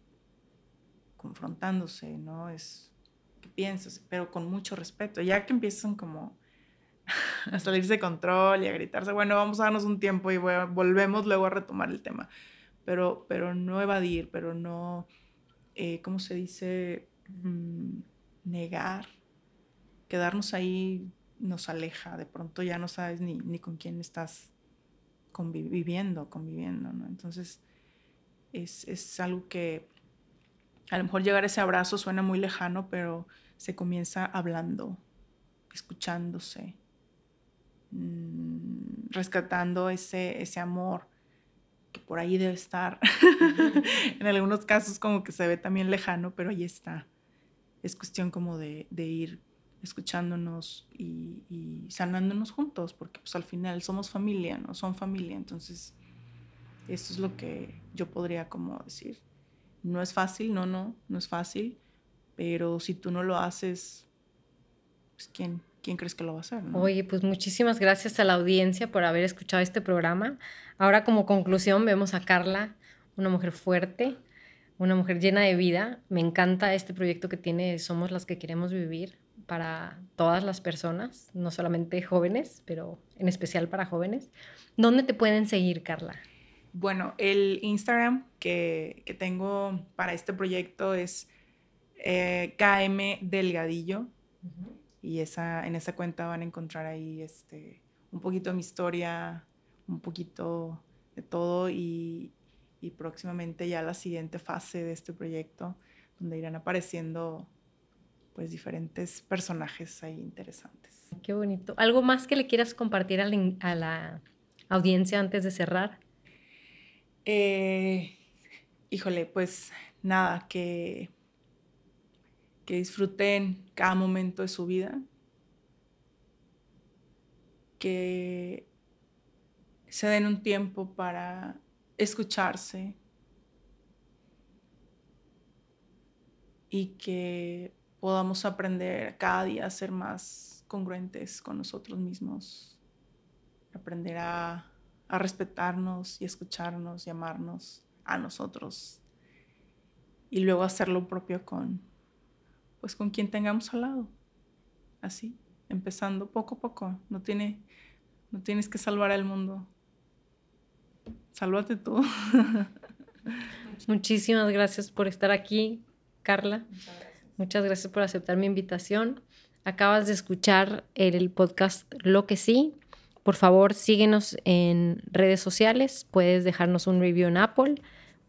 confrontándose, ¿no? Es, ¿qué piensas? Pero con mucho respeto. Ya que empiezan como [laughs] a salirse de control y a gritarse, bueno, vamos a darnos un tiempo y volvemos luego a retomar el tema. Pero, pero no evadir, pero no, eh, ¿cómo se dice? Mm, negar. Quedarnos ahí nos aleja. De pronto ya no sabes ni, ni con quién estás conviviendo, conviviendo, ¿no? Entonces, es, es algo que a lo mejor llegar a ese abrazo suena muy lejano, pero se comienza hablando, escuchándose, mm, rescatando ese, ese amor que por ahí debe estar. [laughs] en algunos casos como que se ve también lejano, pero ahí está. Es cuestión como de, ir escuchándonos y, y, sanándonos juntos, porque pues al final somos familia, ¿no? Son familia, entonces eso es lo que yo podría como decir. No es fácil, no, no, no es fácil, pero si tú no lo haces, pues ¿quién, quién crees que lo va a hacer? Oye, pues muchísimas gracias a la audiencia por haber escuchado este programa. Ahora como conclusión vemos a Carla, una mujer fuerte, una mujer llena de vida. Me encanta este proyecto que tiene Somos las que queremos vivir para todas las personas, no solamente jóvenes, pero en especial para jóvenes. ¿Dónde te pueden seguir, Carla? Bueno, el Instagram que, tengo para este proyecto es eh, KM Delgadillo. Y esa, en esa cuenta van a encontrar ahí este, un poquito de mi historia, un poquito de todo y, y próximamente ya la siguiente fase de este proyecto, donde irán apareciendo pues diferentes personajes ahí interesantes. Qué bonito. ¿Algo más que le quieras compartir a la, a la audiencia antes de cerrar? Eh, híjole, pues nada, que, que disfruten cada momento de su vida, que se den un tiempo para escucharse y que podamos aprender cada día a ser más congruentes con nosotros mismos, aprender a a respetarnos y escucharnos y amarnos a nosotros. Y luego hacer lo propio con, pues con quien tengamos al lado. Así, empezando poco a poco. No, tiene, no tienes que salvar al mundo. Sálvate tú. [laughs] Muchísimas gracias por estar aquí, Carla. Muchas gracias por aceptar mi invitación. Acabas de escuchar el podcast Lo que sí, por favor, síguenos en redes sociales, puedes dejarnos un review en Apple,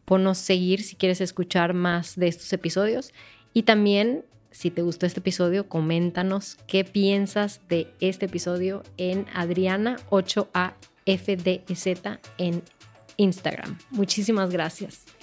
ponnos seguir si quieres escuchar más de estos episodios y también si te gustó este episodio, coméntanos qué piensas de este episodio en Adriana8AFDZ en Instagram. Muchísimas gracias.